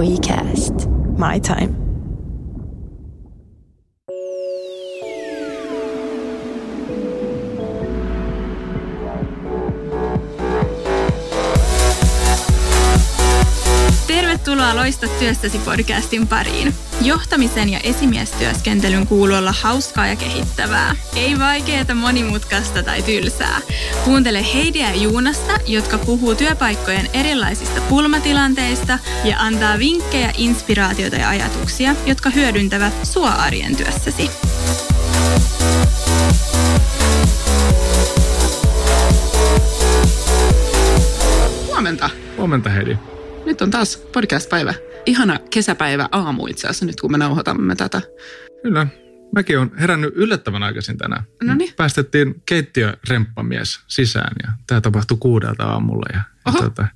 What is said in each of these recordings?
WeCast. My time. Tervetuloa Loista työstäsi podcastin pariin. Johtamisen ja esimiestyöskentelyn kuuluu olla hauskaa ja kehittävää. Ei vaikeaa, monimutkaista tai tylsää. Kuuntele Heidiä ja Juunasta, jotka puhuu työpaikkojen erilaisista pulmatilanteista ja antaa vinkkejä, inspiraatioita ja ajatuksia, jotka hyödyntävät sua arjen työssäsi. Huomenta. Huomenta Heidi. Nyt on taas podcast-päivä. Ihana kesäpäivä aamu itse asiassa nyt, kun me nauhoitamme tätä. Kyllä. Mäkin on herännyt yllättävän aikaisin tänään. No niin. Päästettiin keittiöremppamies sisään ja tämä tapahtui kuudelta aamulla. Ja, ja, tota,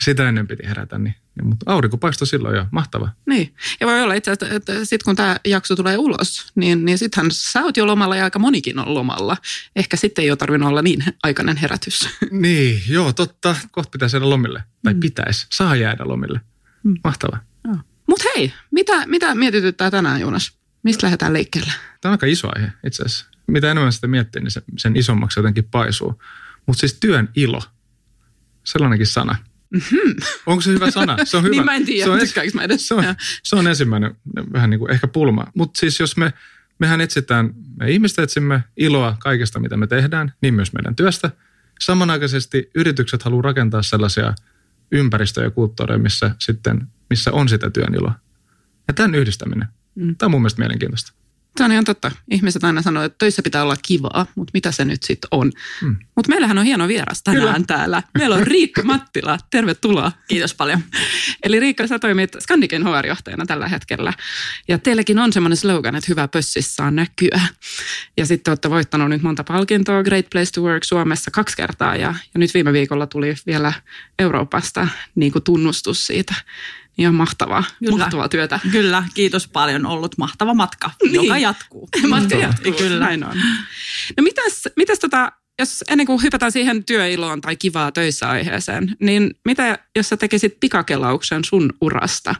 sitä ennen piti herätä, niin, niin, mutta aurinko paistoi silloin jo. Mahtava. Niin. Ja voi olla itse asiassa, että sitten kun tämä jakso tulee ulos, niin, niin sittenhän sä oot jo lomalla ja aika monikin on lomalla. Ehkä sitten ei ole tarvinnut olla niin aikainen herätys. Niin, joo, totta. Kohta pitäisi jäädä lomille. Tai mm. pitäisi. Saa jäädä lomille. Mm. Mahtava. Mutta hei, mitä, mitä mietityttää tänään Joonas? Mistä lähdetään liikkeelle? Tämä on aika iso aihe itse asiassa. Mitä enemmän sitä miettii, niin se, sen isommaksi jotenkin paisuu. Mutta siis työn ilo. Sellainenkin sana. Mm-hmm. Onko se hyvä sana? Se on hyvä. Niin mä en tiedä, se on, tykkääkö mä edes. se on, se on ensimmäinen vähän niin kuin ehkä pulma. Mutta siis jos me, mehän etsitään, me ihmiset etsimme iloa kaikesta, mitä me tehdään, niin myös meidän työstä. Samanaikaisesti yritykset haluaa rakentaa sellaisia ympäristöjä ja kulttuureja, missä, sitten, missä on sitä työn iloa. Ja tämän yhdistäminen, mm. tämä on mun mielestä mielenkiintoista. Se on ihan totta. Ihmiset aina sanoo, että töissä pitää olla kivaa, mutta mitä se nyt sitten on? Mm. Mutta meillähän on hieno vieras tänään Kyllä. täällä. Meillä on Riikka Mattila. Tervetuloa. Kiitos paljon. Eli Riikka, sä toimit Scandiken HR-johtajana tällä hetkellä. Ja teilläkin on semmoinen slogan, että hyvä pössissä saa näkyä. Ja sitten olette voittanut nyt monta palkintoa Great Place to Work Suomessa kaksi kertaa. Ja, ja nyt viime viikolla tuli vielä Euroopasta niin kuin tunnustus siitä. Ihan mahtavaa, Kyllä. mahtavaa työtä. Kyllä, kiitos paljon. Ollut mahtava matka, Niin. joka jatkuu. Matka jatkuu, Kyllä. näin on. No mitäs, mitäs tota, jos ennen kuin hypätään siihen työiloon tai kivaa töissä aiheeseen, niin mitä jos sä tekisit pikakelauksen sun urasta?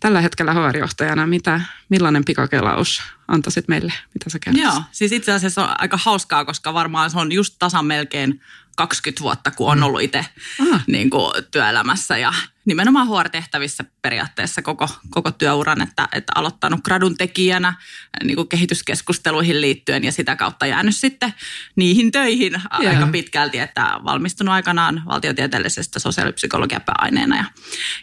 Tällä hetkellä HR-johtajana, mitä, millainen pikakelaus antaisit meille? Mitä sä kertoisit? Joo, siis itse asiassa on aika hauskaa, koska varmaan se on just tasan melkein 20 vuotta, kun on ollut itse Ah. niin kuin työelämässä ja nimenomaan HR-tehtävissä periaatteessa koko, koko työuran, että, että aloittanut gradun tekijänä niin kuin kehityskeskusteluihin liittyen ja sitä kautta jäänyt sitten niihin töihin Joo. aika pitkälti, että valmistunut aikanaan valtiotieteellisestä sosiaalipsykologian pääaineena ja,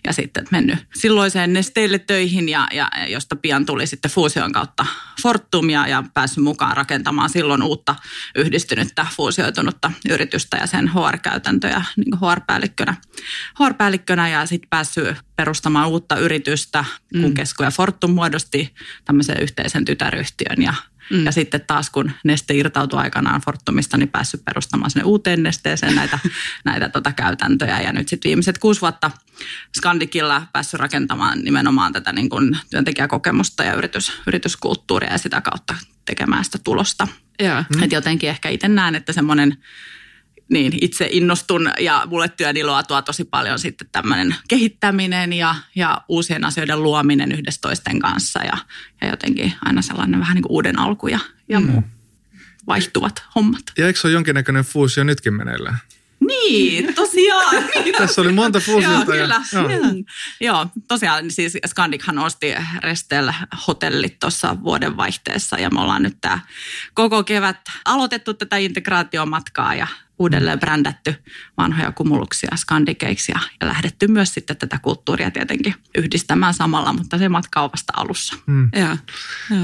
ja sitten mennyt silloiseen Nesteille töihin ja, ja josta pian tuli sitten fuusion kautta Fortum ja, päässyt mukaan rakentamaan silloin uutta yhdistynyttä fuusioitunutta yritystä ja sen HR-käytäntöjä niin HR-päällikkönä, HR-päällikkönä ja sitten päässyt perustamaan uutta yritystä, kun mm. Kesko ja Fortum muodosti tämmöisen yhteisen tytäryhtiön ja Mm. Ja sitten taas kun Neste irtautui aikanaan Fortumista, niin päässyt perustamaan sinne uuteen nesteeseen näitä, näitä tota käytäntöjä. Ja nyt sitten viimeiset kuusi vuotta Skandikilla päässyt rakentamaan nimenomaan tätä niin kuin työntekijäkokemusta ja yritys, yrityskulttuuria ja sitä kautta tekemään sitä tulosta. Joo. Mm. Et jotenkin ehkä itse näen, että semmoinen niin itse innostun ja mulle työn iloa tuo tosi paljon sitten tämmöinen kehittäminen ja, ja uusien asioiden luominen yhdessä toisten kanssa ja, ja jotenkin aina sellainen vähän niin kuin uuden alku ja, ja muu vaihtuvat hommat. Ja eikö se ole jonkinnäköinen fuusio nytkin meneillään? Niin, tosiaan. Tässä oli monta fuusiota. Joo, kyllä. Joo. Mm. Joo, tosiaan siis Skandikhan osti Restel hotellit tuossa vuoden vaihteessa ja me ollaan nyt tämä koko kevät aloitettu tätä integraatiomatkaa ja uudelleen brändätty vanhoja kumuluksia skandikeiksi ja, ja lähdetty myös sitten tätä kulttuuria tietenkin yhdistämään samalla, mutta se matka on vasta alussa. Mm. Joo.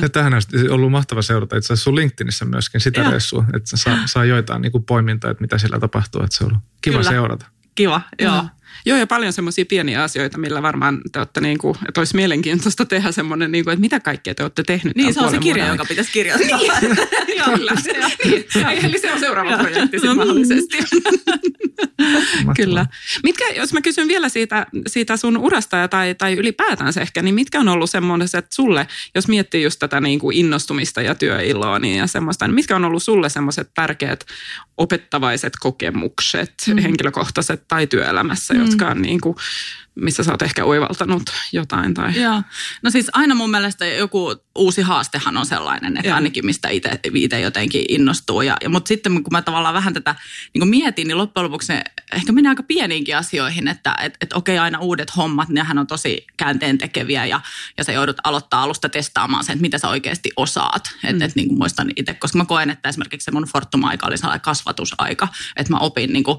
Ja tähän asti ollut mahtava seurata itse asiassa sun LinkedInissä myöskin sitä Joo. reissua, että saa, saa joitain niin kuin poimintaa, että mitä siellä tapahtuu, että se on ollut kiva Kyllä. seurata. Kiva, joo. Joo. Joo, ja paljon semmoisia pieniä asioita, millä varmaan te olette, niin kuin, että olisi mielenkiintoista tehdä semmoinen, niin kuin, että mitä kaikkea te olette tehnyt. Niin, se on se kirja, joka pitäisi kirjoittaa. Joo, kyllä. niin. Eli se on seuraava projekti sitten mahdollisesti. Kyllä. Mitkä, jos mä kysyn vielä siitä, siitä sun urasta ja tai, tai ylipäätään se ehkä, niin mitkä on ollut semmoiset sulle, jos miettii just tätä niin kuin innostumista ja työiloa niin ja semmoista, niin mitkä on ollut sulle semmoiset tärkeät opettavaiset kokemukset, mm. henkilökohtaiset tai työelämässä, mm. Jotka on niin kuin, missä sä oot ehkä oivaltanut jotain? Tai... Joo. No siis aina mun mielestä joku uusi haastehan on sellainen, että Joo. ainakin mistä itse jotenkin innostuu. Ja, ja, mutta sitten kun mä tavallaan vähän tätä niin mietin, niin loppujen lopuksi ne ehkä menee aika pieniinkin asioihin, että et, et okei aina uudet hommat, nehän on tosi käänteen tekeviä ja, ja sä joudut aloittaa alusta testaamaan sen, että mitä sä oikeasti osaat. Mm. Et, et, niin kuin muistan itse, koska mä koen, että esimerkiksi se mun Fortuma-aika oli sellainen kasvatusaika, että mä opin niin kuin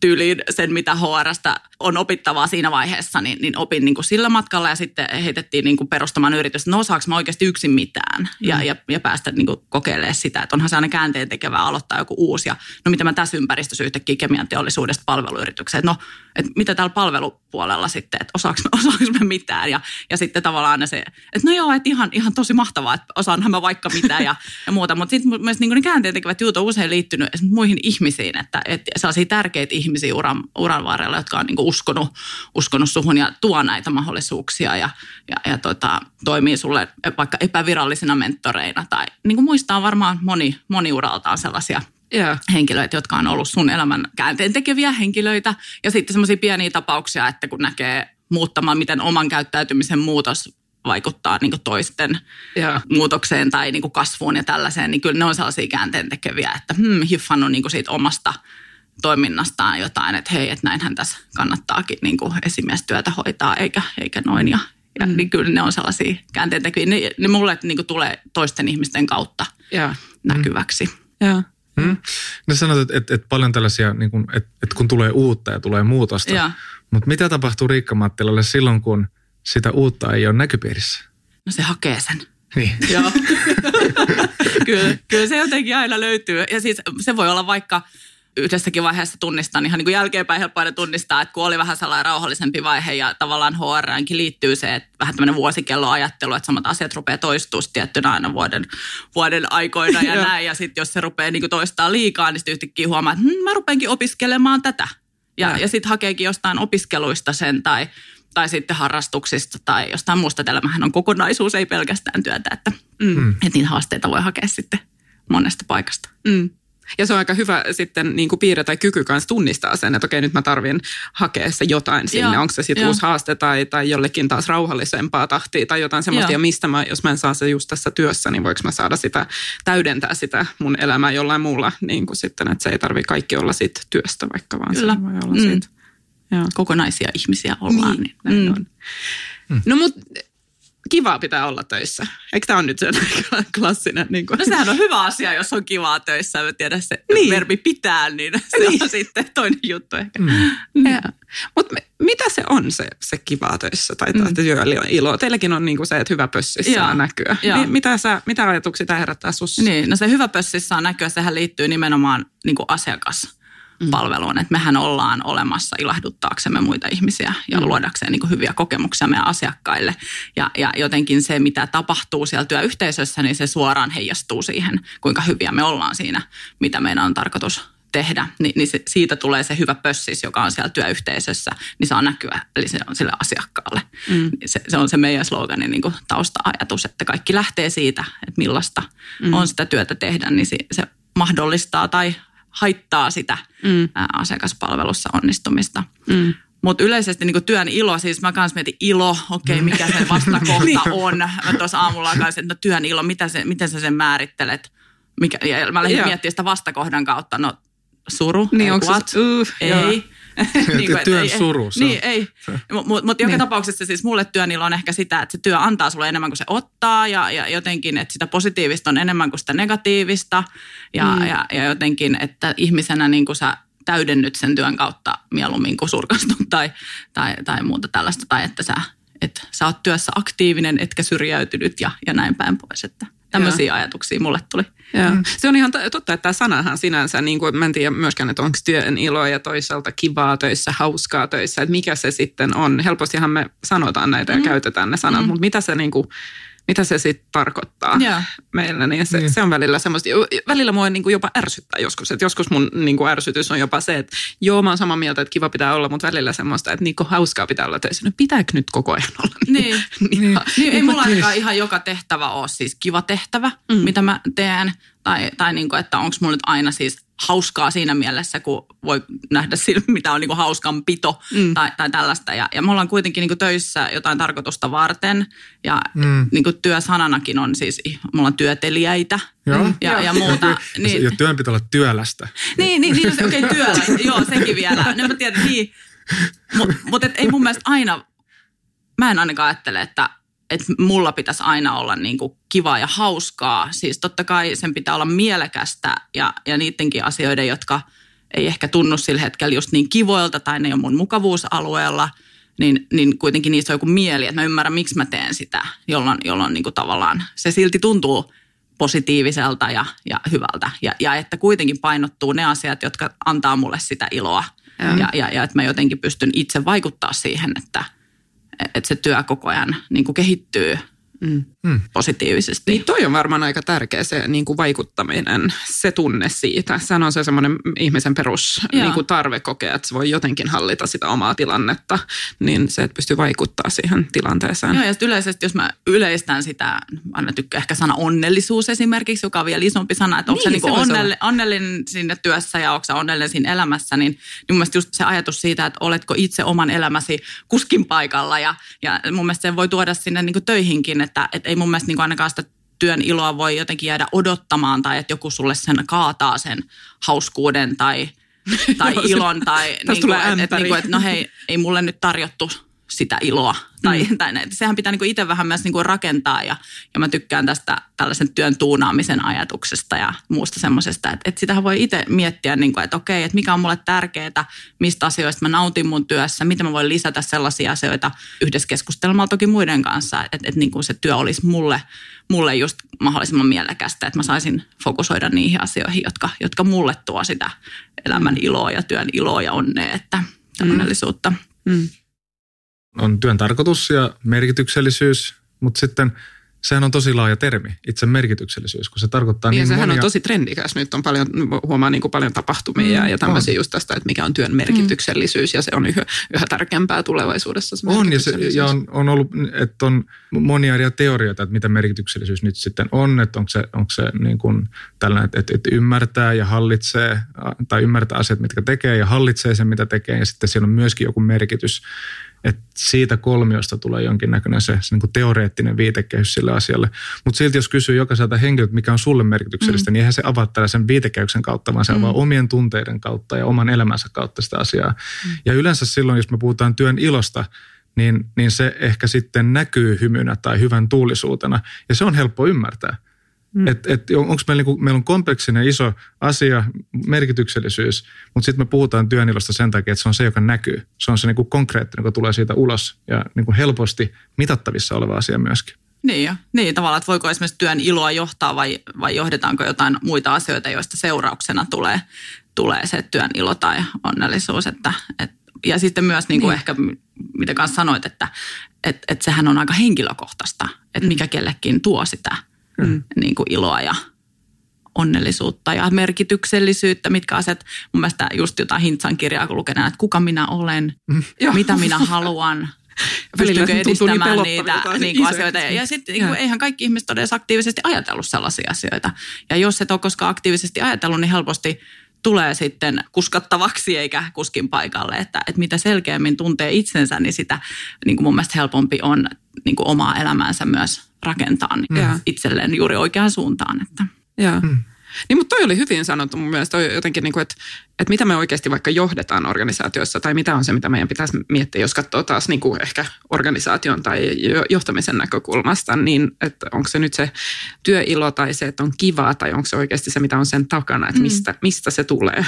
tyyliin sen, mitä HRstä on opittavaa siinä vaiheessa, niin, niin opin niin kuin sillä matkalla ja sitten heitettiin niin kuin perustamaan yritystä, no osaako mä oikeasti yksin mitään? Ja, mm. ja, ja päästä niin kuin kokeilemaan sitä, että onhan se aina käänteen tekevää aloittaa joku uusi ja no mitä mä tässä ympäristössä yhtäkkiä kemian teollisuudesta palveluyritykseen, no että mitä täällä palvelupuolella sitten, että osaako mä, osaako mä mitään? Ja, ja sitten tavallaan se, että no joo, että ihan, ihan tosi mahtavaa, että osaanhan mä vaikka mitään ja, ja muuta, mutta sitten myös niin kuin ne käänteen tekevät jutut on usein liittynyt muihin ihmisiin, että, että sellaisia tärkeitä ihmisiä uran, uran varrella, jotka on niin kuin uskonut, uskonut suhun ja tuo näitä mahdollisuuksia ja, ja, ja tota, toimii sulle vaikka epävirallisina mentoreina. Tai niin kuin muistaa varmaan moni, moni uraltaan sellaisia yeah. henkilöitä, jotka on ollut sun elämän käänteen tekeviä henkilöitä. Ja sitten semmoisia pieniä tapauksia, että kun näkee muuttamaan, miten oman käyttäytymisen muutos vaikuttaa niin kuin toisten yeah. muutokseen tai niin kuin kasvuun ja tällaiseen, niin kyllä ne on sellaisia käänteen tekeviä, että hmm, hiffannut niin kuin siitä omasta toiminnastaan jotain, että hei, että näinhän tässä kannattaakin niin kuin esimiestyötä hoitaa, eikä, eikä noin. Ja, ja mm. niin kyllä ne on sellaisia käänteentekijöitä. Ne, ne mulle niin kuin tulee toisten ihmisten kautta ja. näkyväksi. Mm. Ja. Mm. No sanot, että, että, että paljon tällaisia, niin kuin, että, että kun tulee uutta ja tulee muutosta. Ja. Mutta mitä tapahtuu Riikka Mattilalle silloin, kun sitä uutta ei ole näkypiirissä? No se hakee sen. Niin. Joo. kyllä, kyllä se jotenkin aina löytyy. Ja siis se voi olla vaikka yhdessäkin vaiheessa tunnistan, ihan niin kuin jälkeenpäin helppo aina tunnistaa, että kun oli vähän sellainen rauhallisempi vaihe ja tavallaan HRnkin liittyy se, että vähän tämmöinen vuosikelloajattelu, että samat asiat rupeaa toistua tiettynä aina vuoden, vuoden aikoina ja näin. Ja sitten jos se rupeaa niin kuin toistaa liikaa, niin sitten yhtäkkiä huomaa, että hm, mä rupeankin opiskelemaan tätä. Ja, ja sitten hakeekin jostain opiskeluista sen tai, tai sitten harrastuksista tai jostain muusta. Elämähän on kokonaisuus, ei pelkästään työtä, että, mm. että niitä haasteita voi hakea sitten monesta paikasta. Mm. Ja se on aika hyvä sitten niin kuin piirre tai kyky kanssa tunnistaa sen, että okei nyt mä tarvin hakea se jotain sinne. Onko se sitten uusi haaste tai, tai jollekin taas rauhallisempaa tahtia tai jotain semmoista. Ja, ja mistä mä, jos mä en saa se just tässä työssä, niin voiko mä saada sitä, täydentää sitä mun elämää jollain muulla niin kuin sitten, että se ei tarvi kaikki olla siitä työstä vaikka, vaan Kyllä. se voi olla mm. siitä. Joo. Kokonaisia ihmisiä ollaan, niin, niin mm. on. Mm. No mutta kivaa pitää olla töissä. Eikö tämä ole nyt se klassinen? Niin kuin? No sehän on hyvä asia, jos on kivaa töissä. Mä tiedän, se niin. verbi pitää, niin se niin. on sitten toinen juttu ehkä. Mm. Mm. Mutta mitä se on se, se kivaa töissä tai mm. ilo? Teilläkin on niinku se, että hyvä pössissä Joo. näkyä. Niin, mitä, sä, mitä ajatuksia tämä herättää sussa? Niin, no se hyvä pössissä on näkyä, sehän liittyy nimenomaan niinku asiakas mm. Palveluun. Että mehän ollaan olemassa ilahduttaaksemme muita ihmisiä ja mm. luodakseen niin hyviä kokemuksia meidän asiakkaille. Ja, ja jotenkin se, mitä tapahtuu siellä työyhteisössä, niin se suoraan heijastuu siihen, kuinka hyviä me ollaan siinä, mitä meidän on tarkoitus tehdä, niin, niin se, siitä tulee se hyvä pössis, joka on siellä työyhteisössä, niin saa näkyä eli se on sille asiakkaalle. Mm. Se, se on se meidän sloganin niin tausta-ajatus, että kaikki lähtee siitä, että millaista mm. on sitä työtä tehdä, niin se, se mahdollistaa tai haittaa sitä mm. asiakaspalvelussa onnistumista. Mm. Mutta yleisesti niin työn ilo, siis mä kanssa mietin ilo, okei, okay, mikä sen vastakohta niin. on. Mä tuossa aamulla kanssa, että no työn ilo, mitä se, miten sä sen määrittelet? Mikä, ja mä lähdin miettimään sitä vastakohdan kautta, no suru, niin, onko what? Se, uh, ei. Joo. niin kuin, työn ei, suru. Niin, ei. Mutta mut joka niin. tapauksessa siis mulle työnillä on ehkä sitä, että se työ antaa sulle enemmän kuin se ottaa ja, ja jotenkin, että sitä positiivista on enemmän kuin sitä negatiivista ja, mm. ja, ja jotenkin, että ihmisenä niin kuin sä täydennyt sen työn kautta mieluummin kuin surkastut tai, tai, tai muuta tällaista tai että sä, että sä oot työssä aktiivinen etkä syrjäytynyt ja, ja näin päin pois, että tämmöisiä ja. ajatuksia mulle tuli. Ja. Mm. Se on ihan totta, että tämä sanahan sinänsä, niin kuin, mä en tiedä myöskään, että onko työn ilo ja toisaalta kivaa töissä, hauskaa töissä, että mikä se sitten on. Helpostihan me sanotaan näitä mm. ja käytetään ne sanat, mm. mutta mitä se niin kuin, mitä se sitten tarkoittaa yeah. meillä, niin se, niin. se on välillä semmoista. Välillä mua niin kuin jopa ärsyttää joskus. Että joskus mun niin kuin ärsytys on jopa se, että joo, mä oon samaa mieltä, että kiva pitää olla, mutta välillä semmoista, että niin kuin hauskaa pitää olla töissä. No pitääkö nyt koko ajan olla? Niin, niin, niin. niin ei mulla ainakaan ihan joka tehtävä ole siis kiva tehtävä, mm. mitä mä teen. Tai, tai niin kuin, että onko mulla nyt aina siis hauskaa siinä mielessä, kun voi nähdä sillä, mitä on niin kuin hauskanpito mm. tai, tai tällaista. Ja, ja me ollaan kuitenkin niin kuin töissä jotain tarkoitusta varten ja mm. niin kuin työsananakin on siis, me ollaan työtelijäitä Joo. ja, ja muuta. Ja, Niin, ja työn pitää olla työlästä. niin, niin, niin okei, okay, työlästä, joo, sekin vielä. No mä tiedän, niin. Mutta mut et ei mun mielestä aina, mä en ainakaan ajattele, että et mulla pitäisi aina olla niinku kivaa ja hauskaa. Siis totta kai sen pitää olla mielekästä ja, ja niidenkin asioiden, jotka ei ehkä tunnu sillä hetkellä just niin kivoilta tai ne ei ole mun mukavuusalueella, niin, niin kuitenkin niissä on joku mieli, että mä ymmärrän, miksi mä teen sitä, jolloin, jolloin niinku tavallaan se silti tuntuu positiiviselta ja, ja hyvältä. Ja, ja että kuitenkin painottuu ne asiat, jotka antaa mulle sitä iloa. Ja, ja, ja, ja että mä jotenkin pystyn itse vaikuttaa siihen, että, että se työ koko ajan niin kuin kehittyy mm. positiivisesti. Niin toi on varmaan aika tärkeä se niin kuin vaikuttaminen, se tunne siitä. Sehän on se semmoinen ihmisen perus niin kuin tarve kokea, että se voi jotenkin hallita sitä omaa tilannetta, niin se, että pystyy vaikuttaa siihen tilanteeseen. Joo, ja yleisesti, jos mä yleistän sitä, aina tykkää ehkä sana onnellisuus esimerkiksi, joka on vielä isompi sana, että onko niin, se, niin kuin onnell, onnellinen sinne työssä ja onko se onnellinen siinä elämässä, niin, niin mun just se ajatus siitä, että oletko itse oman elämäsi kuskin paikalla ja, ja mun mielestä se voi tuoda sinne niin kuin töihinkin, että et ei mun mielestä niin kuin ainakaan sitä työn iloa voi jotenkin jäädä odottamaan tai että joku sulle sen kaataa sen hauskuuden tai, tai ilon tai niin kuin, että et, niin et, no hei, ei mulle nyt tarjottu sitä iloa. Tai, mm. tai näin. Sehän pitää niin itse vähän myös niin kuin rakentaa ja, ja mä tykkään tästä tällaisen työn tuunaamisen ajatuksesta ja muusta semmoisesta, että, että sitähän voi itse miettiä, niin kuin, että okei, että mikä on mulle tärkeää, mistä asioista mä nautin mun työssä, miten mä voin lisätä sellaisia asioita yhdessä keskustelemalla toki muiden kanssa, että, että niin kuin se työ olisi mulle, mulle just mahdollisimman mielekästä, että mä saisin fokusoida niihin asioihin, jotka, jotka mulle tuo sitä elämän iloa ja työn iloa ja onnea, että onnellisuutta. Mm. Mm on työn tarkoitus ja merkityksellisyys, mutta sitten sehän on tosi laaja termi, itse merkityksellisyys, kun se tarkoittaa niin, niin sehän monia... on tosi trendikäs. Nyt on paljon, huomaa niin kuin paljon tapahtumia mm, ja tämmöisiä on. just tästä, että mikä on työn merkityksellisyys mm. ja se on yhä, yhä tärkeämpää tulevaisuudessa. Se on ja, se, ja on, on ollut, että on monia eri teorioita, että mitä merkityksellisyys nyt sitten on, että onko se, onko se niin kuin tällainen, että, että, että ymmärtää ja hallitsee tai ymmärtää asiat, mitkä tekee ja hallitsee sen, mitä tekee ja sitten siellä on myöskin joku merkitys että siitä kolmiosta tulee jonkinnäköinen se, se niin kuin teoreettinen viitekehys sille asialle. Mutta silti jos kysyy jokaiselta henkilöltä, mikä on sulle merkityksellistä, mm. niin eihän se avaa tällaisen viitekehyksen kautta, vaan se avaa mm. omien tunteiden kautta ja oman elämänsä kautta sitä asiaa. Mm. Ja yleensä silloin, jos me puhutaan työn ilosta, niin, niin se ehkä sitten näkyy hymynä tai hyvän tuulisuutena. Ja se on helppo ymmärtää. Mm. Et, et onko meillä, niinku, meillä on kompleksinen iso asia, merkityksellisyys, mutta sitten me puhutaan työnilosta sen takia, että se on se, joka näkyy. Se on se niinku konkreettinen, joka tulee siitä ulos ja niinku helposti mitattavissa oleva asia myöskin. Niin, jo. niin tavallaan, että voiko esimerkiksi työn iloa johtaa vai, vai johdetaanko jotain muita asioita, joista seurauksena tulee, tulee se työn ilo tai onnellisuus. Että, et, ja sitten myös niin kuin niin. ehkä, mitä kanssa sanoit, että et, et sehän on aika henkilökohtaista, että mikä kellekin tuo sitä – mm. niin kuin iloa ja onnellisuutta ja merkityksellisyyttä, mitkä asiat, mun mielestä just jotain Hintsan kirjaa kun lukeneen, että kuka minä olen, mm. mitä minä haluan, pystynkö niin edistämään niin niitä niin kuin asioita. Ja, ja sitten niin eihän kaikki ihmiset ole edes aktiivisesti ajatellut sellaisia asioita. Ja jos et ole koskaan aktiivisesti ajatellut, niin helposti tulee sitten kuskattavaksi eikä kuskin paikalle. Että, että mitä selkeämmin tuntee itsensä, niin sitä niin kuin mun mielestä helpompi on niin kuin omaa elämäänsä myös rakentaa niin itselleen juuri oikeaan suuntaan. Että. Ja. Mm. Niin, mutta toi oli hyvin sanottu mun mielestä. Toi jotenkin, niin kuin, että, että mitä me oikeasti vaikka johdetaan organisaatiossa tai mitä on se, mitä meidän pitäisi miettiä, jos katsoo taas niin kuin ehkä organisaation tai johtamisen näkökulmasta, niin että onko se nyt se työilo tai se, että on kivaa tai onko se oikeasti se, mitä on sen takana, että mistä, mm. mistä se tulee.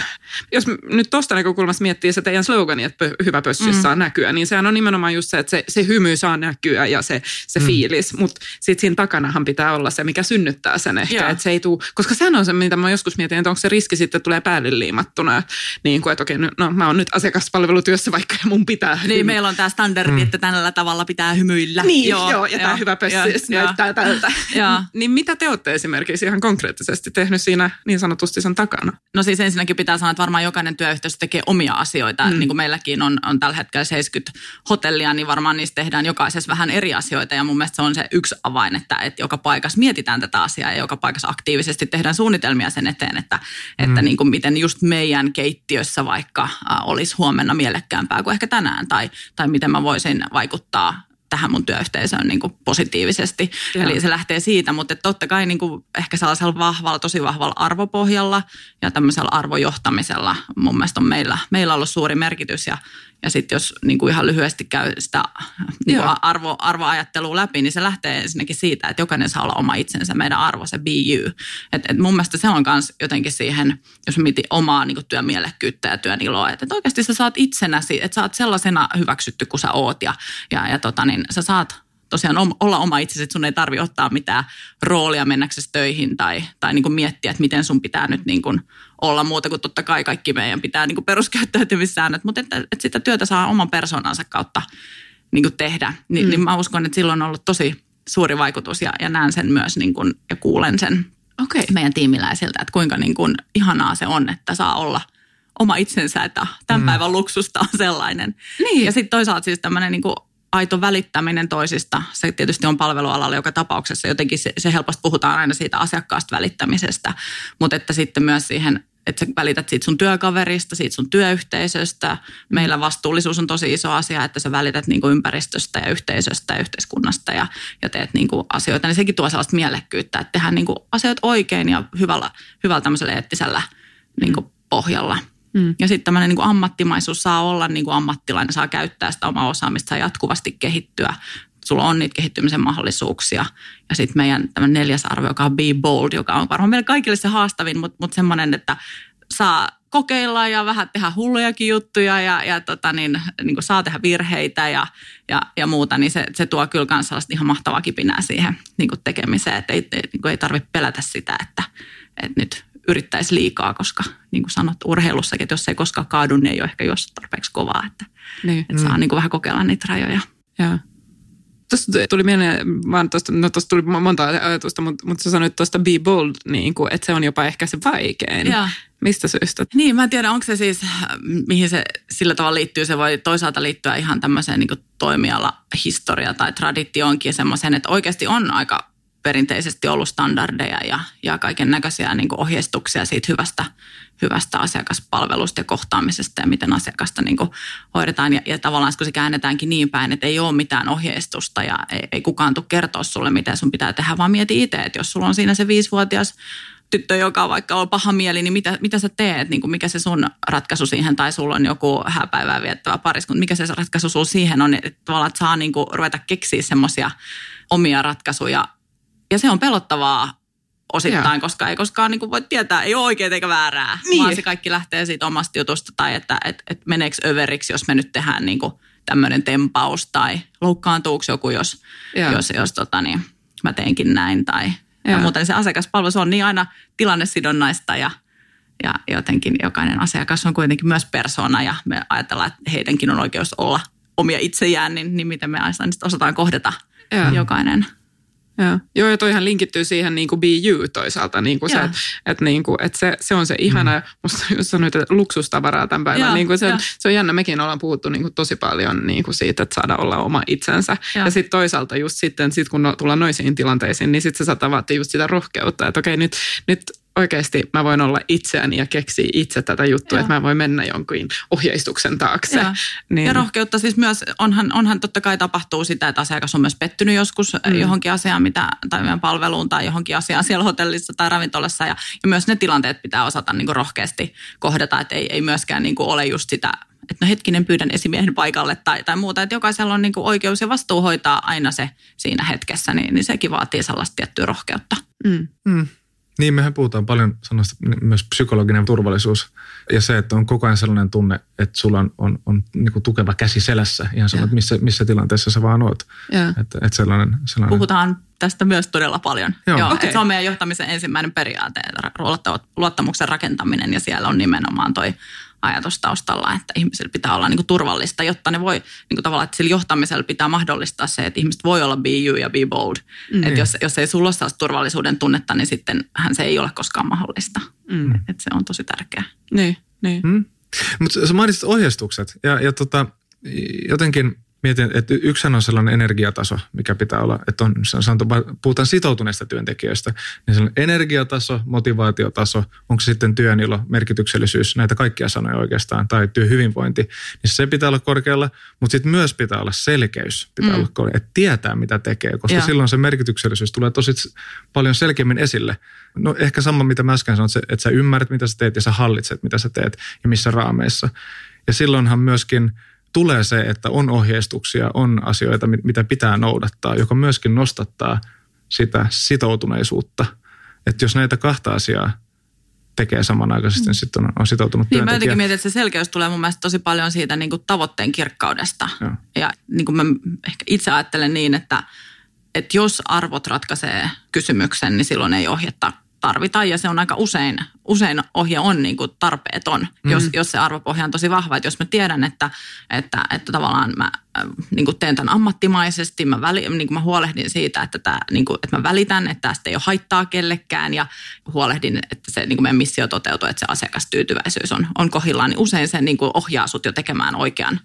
Jos nyt tuosta näkökulmasta miettii se teidän slogani, että hyvä pössi mm. saa näkyä, niin sehän on nimenomaan just se, että se, se hymy saa näkyä ja se, se mm. fiilis, mutta sitten siinä takanahan pitää olla se, mikä synnyttää sen ehkä, että se ei tule, koska sehän on se, mitä mä joskus mietin, että onko se riski sitten, että tulee päälle liimattuna, niin kuin, että okei, no mä oon nyt asiakaspalvelutyössä vaikka ja mun pitää. Niin, hymy. meillä on tämä standardi, mm. että tällä tavalla pitää hymyillä. Niin, joo, joo ja tämä hyvä pössi näyttää tältä. niin mitä te olette esimerkiksi ihan konkreettisesti tehnyt siinä niin sanotusti sen takana? No siis ensinnäkin pitää sanoa, että varmaan jokainen työyhteisö tekee omia asioita. Mm. Niin kuin meilläkin on, on tällä hetkellä 70 hotellia, niin varmaan niistä tehdään jokaisessa vähän eri asioita. Ja mun mielestä se on se yksi avain, että, että joka paikassa mietitään tätä asiaa ja joka paikassa aktiivisesti tehdään suunnitelmia suunnitelmia sen eteen, että, että mm. niin kuin miten just meidän keittiössä vaikka olisi huomenna mielekkäämpää kuin ehkä tänään, tai, tai miten mä voisin vaikuttaa tähän mun työyhteisöön niin kuin positiivisesti. Joo. Eli se lähtee siitä, mutta totta kai niin kuin ehkä sellaisella vahvalla, tosi vahvalla arvopohjalla ja tämmöisellä arvojohtamisella mun mielestä on meillä, meillä ollut suuri merkitys ja, ja sitten jos niin kuin ihan lyhyesti käy sitä niin kuin arvo, arvoajattelua läpi, niin se lähtee ensinnäkin siitä, että jokainen saa olla oma itsensä, meidän arvo, se be you. Et, et mun mielestä se on myös jotenkin siihen, jos mietin omaa niin kuin työmielekkyyttä ja työn iloa, että et oikeasti sä saat itsenäsi, että sä oot sellaisena hyväksytty kuin sä oot ja, ja, ja tota, niin sä saat tosiaan olla oma itsesi, että sun ei tarvi ottaa mitään roolia mennäksesi töihin tai, tai niin kuin miettiä, että miten sun pitää nyt niin kuin olla muuta kuin totta kai kaikki meidän pitää niin kuin peruskäyttäytymissäännöt, mutta että, että sitä työtä saa oman persoonansa kautta niin kuin tehdä. Ni, mm. Niin mä uskon, että silloin on ollut tosi suuri vaikutus ja, ja näen sen myös niin kuin, ja kuulen sen okay. meidän tiimiläisiltä, että kuinka niin kuin ihanaa se on, että saa olla oma itsensä, että tämän mm. päivän luksusta on sellainen. Niin. Ja sitten toisaalta siis tämmöinen niin kuin aito välittäminen toisista, se tietysti on palvelualalla joka tapauksessa, jotenkin se, se helposti puhutaan aina siitä asiakkaasta välittämisestä, mutta että sitten myös siihen että sä välität siitä sun työkaverista, siitä sun työyhteisöstä. Meillä vastuullisuus on tosi iso asia, että sä välität niin kuin ympäristöstä ja yhteisöstä ja yhteiskunnasta ja, ja teet niin kuin asioita. Niin sekin tuo sellaista mielekkyyttä, että tehdään niin kuin asiat oikein ja hyvällä, hyvällä tämmöisellä eettisellä niin kuin pohjalla. Mm. Ja sitten tämmöinen niin ammattimaisuus saa olla niin kuin ammattilainen, saa käyttää sitä omaa osaamista, saa jatkuvasti kehittyä. Sulla on niitä kehittymisen mahdollisuuksia. Ja sitten meidän tämmöinen neljäs arvo, joka on Be Bold, joka on varmaan meille kaikille se haastavin, mutta, mutta semmoinen, että saa kokeilla ja vähän tehdä hullujakin juttuja ja, ja tota niin, niin kuin saa tehdä virheitä ja, ja, ja muuta, niin se, se tuo kyllä myös sellaista ihan mahtavaa kipinää siihen niin kuin tekemiseen, että ei, ei, niin kuin ei tarvitse pelätä sitä, että, että nyt yrittäisi liikaa, koska niin kuin sanot urheilussakin, että jos ei koskaan kaadu, niin ei ole ehkä jos tarpeeksi kovaa, että, niin. että saa mm. niin kuin vähän kokeilla niitä rajoja. Ja. Tuosta tuli mieleen, vaan tosta, no tuosta tuli monta ajatusta, mutta, mutta sä sanoit tuosta be bold, niin kuin, että se on jopa ehkä se vaikein. Ja. Mistä syystä? Niin, mä en tiedä, onko se siis, mihin se sillä tavalla liittyy. Se voi toisaalta liittyä ihan tämmöiseen niin toimiala historia tai traditioonkin ja semmoiseen, että oikeasti on aika perinteisesti ollut standardeja ja, ja kaiken näköisiä niin ohjeistuksia siitä hyvästä, hyvästä asiakaspalvelusta ja kohtaamisesta ja miten asiakasta niin hoidetaan. Ja, ja tavallaan kun se käännetäänkin niin päin, että ei ole mitään ohjeistusta ja ei, ei kukaan tule kertoa sulle, mitä sun pitää tehdä, vaan mieti itse, että jos sulla on siinä se viisivuotias tyttö, joka vaikka on paha mieli, niin mitä, mitä sä teet, niin kuin mikä se sun ratkaisu siihen, tai sulla on joku hääpäivää viettävä pariskunta, mikä se ratkaisu sulla siihen on, että tavallaan että saa niin kuin ruveta keksiä semmoisia omia ratkaisuja. Ja se on pelottavaa osittain, Joo. koska ei koskaan niin kuin voi tietää, ei ole oikein eikä väärää, niin. vaan se kaikki lähtee siitä omasta jutusta tai että et, et meneekö överiksi, jos me nyt tehdään niin kuin tämmöinen tempaus tai loukkaantuuko joku, jos, jos, jos tota niin, mä teenkin näin tai ja muuten se asiakaspalvelu se on niin aina tilannesidonnaista ja, ja jotenkin jokainen asiakas on kuitenkin myös persona ja me ajatellaan, että heidänkin on oikeus olla omia itsejään, niin, niin miten me aina osataan kohdata ja. jokainen – Joo. Joo, ja toihan linkittyy siihen niin kuin be you toisaalta, niin kuin se, että et, niin kuin, et se, se on se ihana, mm. musta jos sanoit, että luksustavaraa tämän päivän, Joo, niin kuin se, se on jännä, mekin ollaan puhuttu niin kuin tosi paljon niin kuin siitä, että saada olla oma itsensä. Ja, ja sitten toisaalta just sitten, sit kun no, tullaan noisiin tilanteisiin, niin sitten se saattaa vaatia just sitä rohkeutta, että okei, nyt, nyt oikeasti mä voin olla itseäni ja keksiä itse tätä juttua, Joo. että mä voin mennä jonkun ohjeistuksen taakse. Ja, niin. ja rohkeutta siis myös, onhan, onhan totta kai tapahtuu sitä, että asiakas on myös pettynyt joskus mm. johonkin asiaan mitä, tai meidän palveluun tai johonkin asiaan siellä hotellissa tai ravintolassa. Ja, ja myös ne tilanteet pitää osata niin kuin rohkeasti kohdata, että ei, ei myöskään niin kuin ole just sitä että no hetkinen pyydän esimiehen paikalle tai, tai muuta. Että jokaisella on niin kuin oikeus ja vastuu hoitaa aina se siinä hetkessä, niin, niin sekin vaatii sellaista tiettyä rohkeutta. Mm. Mm. Niin, mehän puhutaan paljon sanoista myös psykologinen turvallisuus ja se, että on koko ajan sellainen tunne, että sulla on, on, on niin kuin tukeva käsi selässä ihan sama, että missä, missä tilanteessa sä vaan oot. Että, että sellainen, sellainen... Puhutaan tästä myös todella paljon. Joo. Joo, okay. Se on meidän johtamisen ensimmäinen periaate, luottamuksen rakentaminen ja siellä on nimenomaan toi ajatus taustalla, että ihmisillä pitää olla niin kuin turvallista, jotta ne voi, niin kuin tavallaan, että sillä johtamisella pitää mahdollistaa se, että ihmiset voi olla be you ja be bold. Mm. Että jos, jos ei sulla ole turvallisuuden tunnetta, niin sitten hän se ei ole koskaan mahdollista. Mm. Että se on tosi tärkeää. Niin, niin. Mm. Mutta sä mainitsit ohjeistukset ja, ja tota, jotenkin mietin, että yksihän on sellainen energiataso, mikä pitää olla, että on, sanottu, puhutaan sitoutuneista työntekijöistä, niin sellainen energiataso, motivaatiotaso, onko se sitten työnilo, merkityksellisyys, näitä kaikkia sanoja oikeastaan, tai työhyvinvointi, niin se pitää olla korkealla, mutta sitten myös pitää olla selkeys, pitää mm. olla korkealla, että tietää mitä tekee, koska Joo. silloin se merkityksellisyys tulee tosi paljon selkeämmin esille. No ehkä sama, mitä mä äsken sanoin, että, että sä ymmärrät, mitä sä teet ja sä hallitset, mitä sä teet ja missä raameissa. Ja silloinhan myöskin tulee se, että on ohjeistuksia, on asioita, mitä pitää noudattaa, joka myöskin nostattaa sitä sitoutuneisuutta. Että jos näitä kahta asiaa tekee samanaikaisesti, niin sitten on, on sitoutunut niin, Mä jotenkin mietin, että se selkeys tulee mun mielestä tosi paljon siitä niin kuin tavoitteen kirkkaudesta. Ja, ja niin kuin mä ehkä itse ajattelen niin, että, että jos arvot ratkaisee kysymyksen, niin silloin ei ohjetta tarvitaan ja se on aika usein, usein ohje on niin kuin tarpeeton, mm. jos, jos se arvopohja on tosi vahva. Että jos mä tiedän, että, että, että tavallaan mä äh, niin kuin teen tämän ammattimaisesti, mä, väli, niin kuin mä huolehdin siitä, että, tämä, niin kuin, että mä välitän, että tästä ei ole haittaa kellekään ja huolehdin, että se niin kuin meidän missio toteutuu, että se asiakastyytyväisyys on, on kohillaan, niin usein se niin kuin ohjaa sut jo tekemään oikean,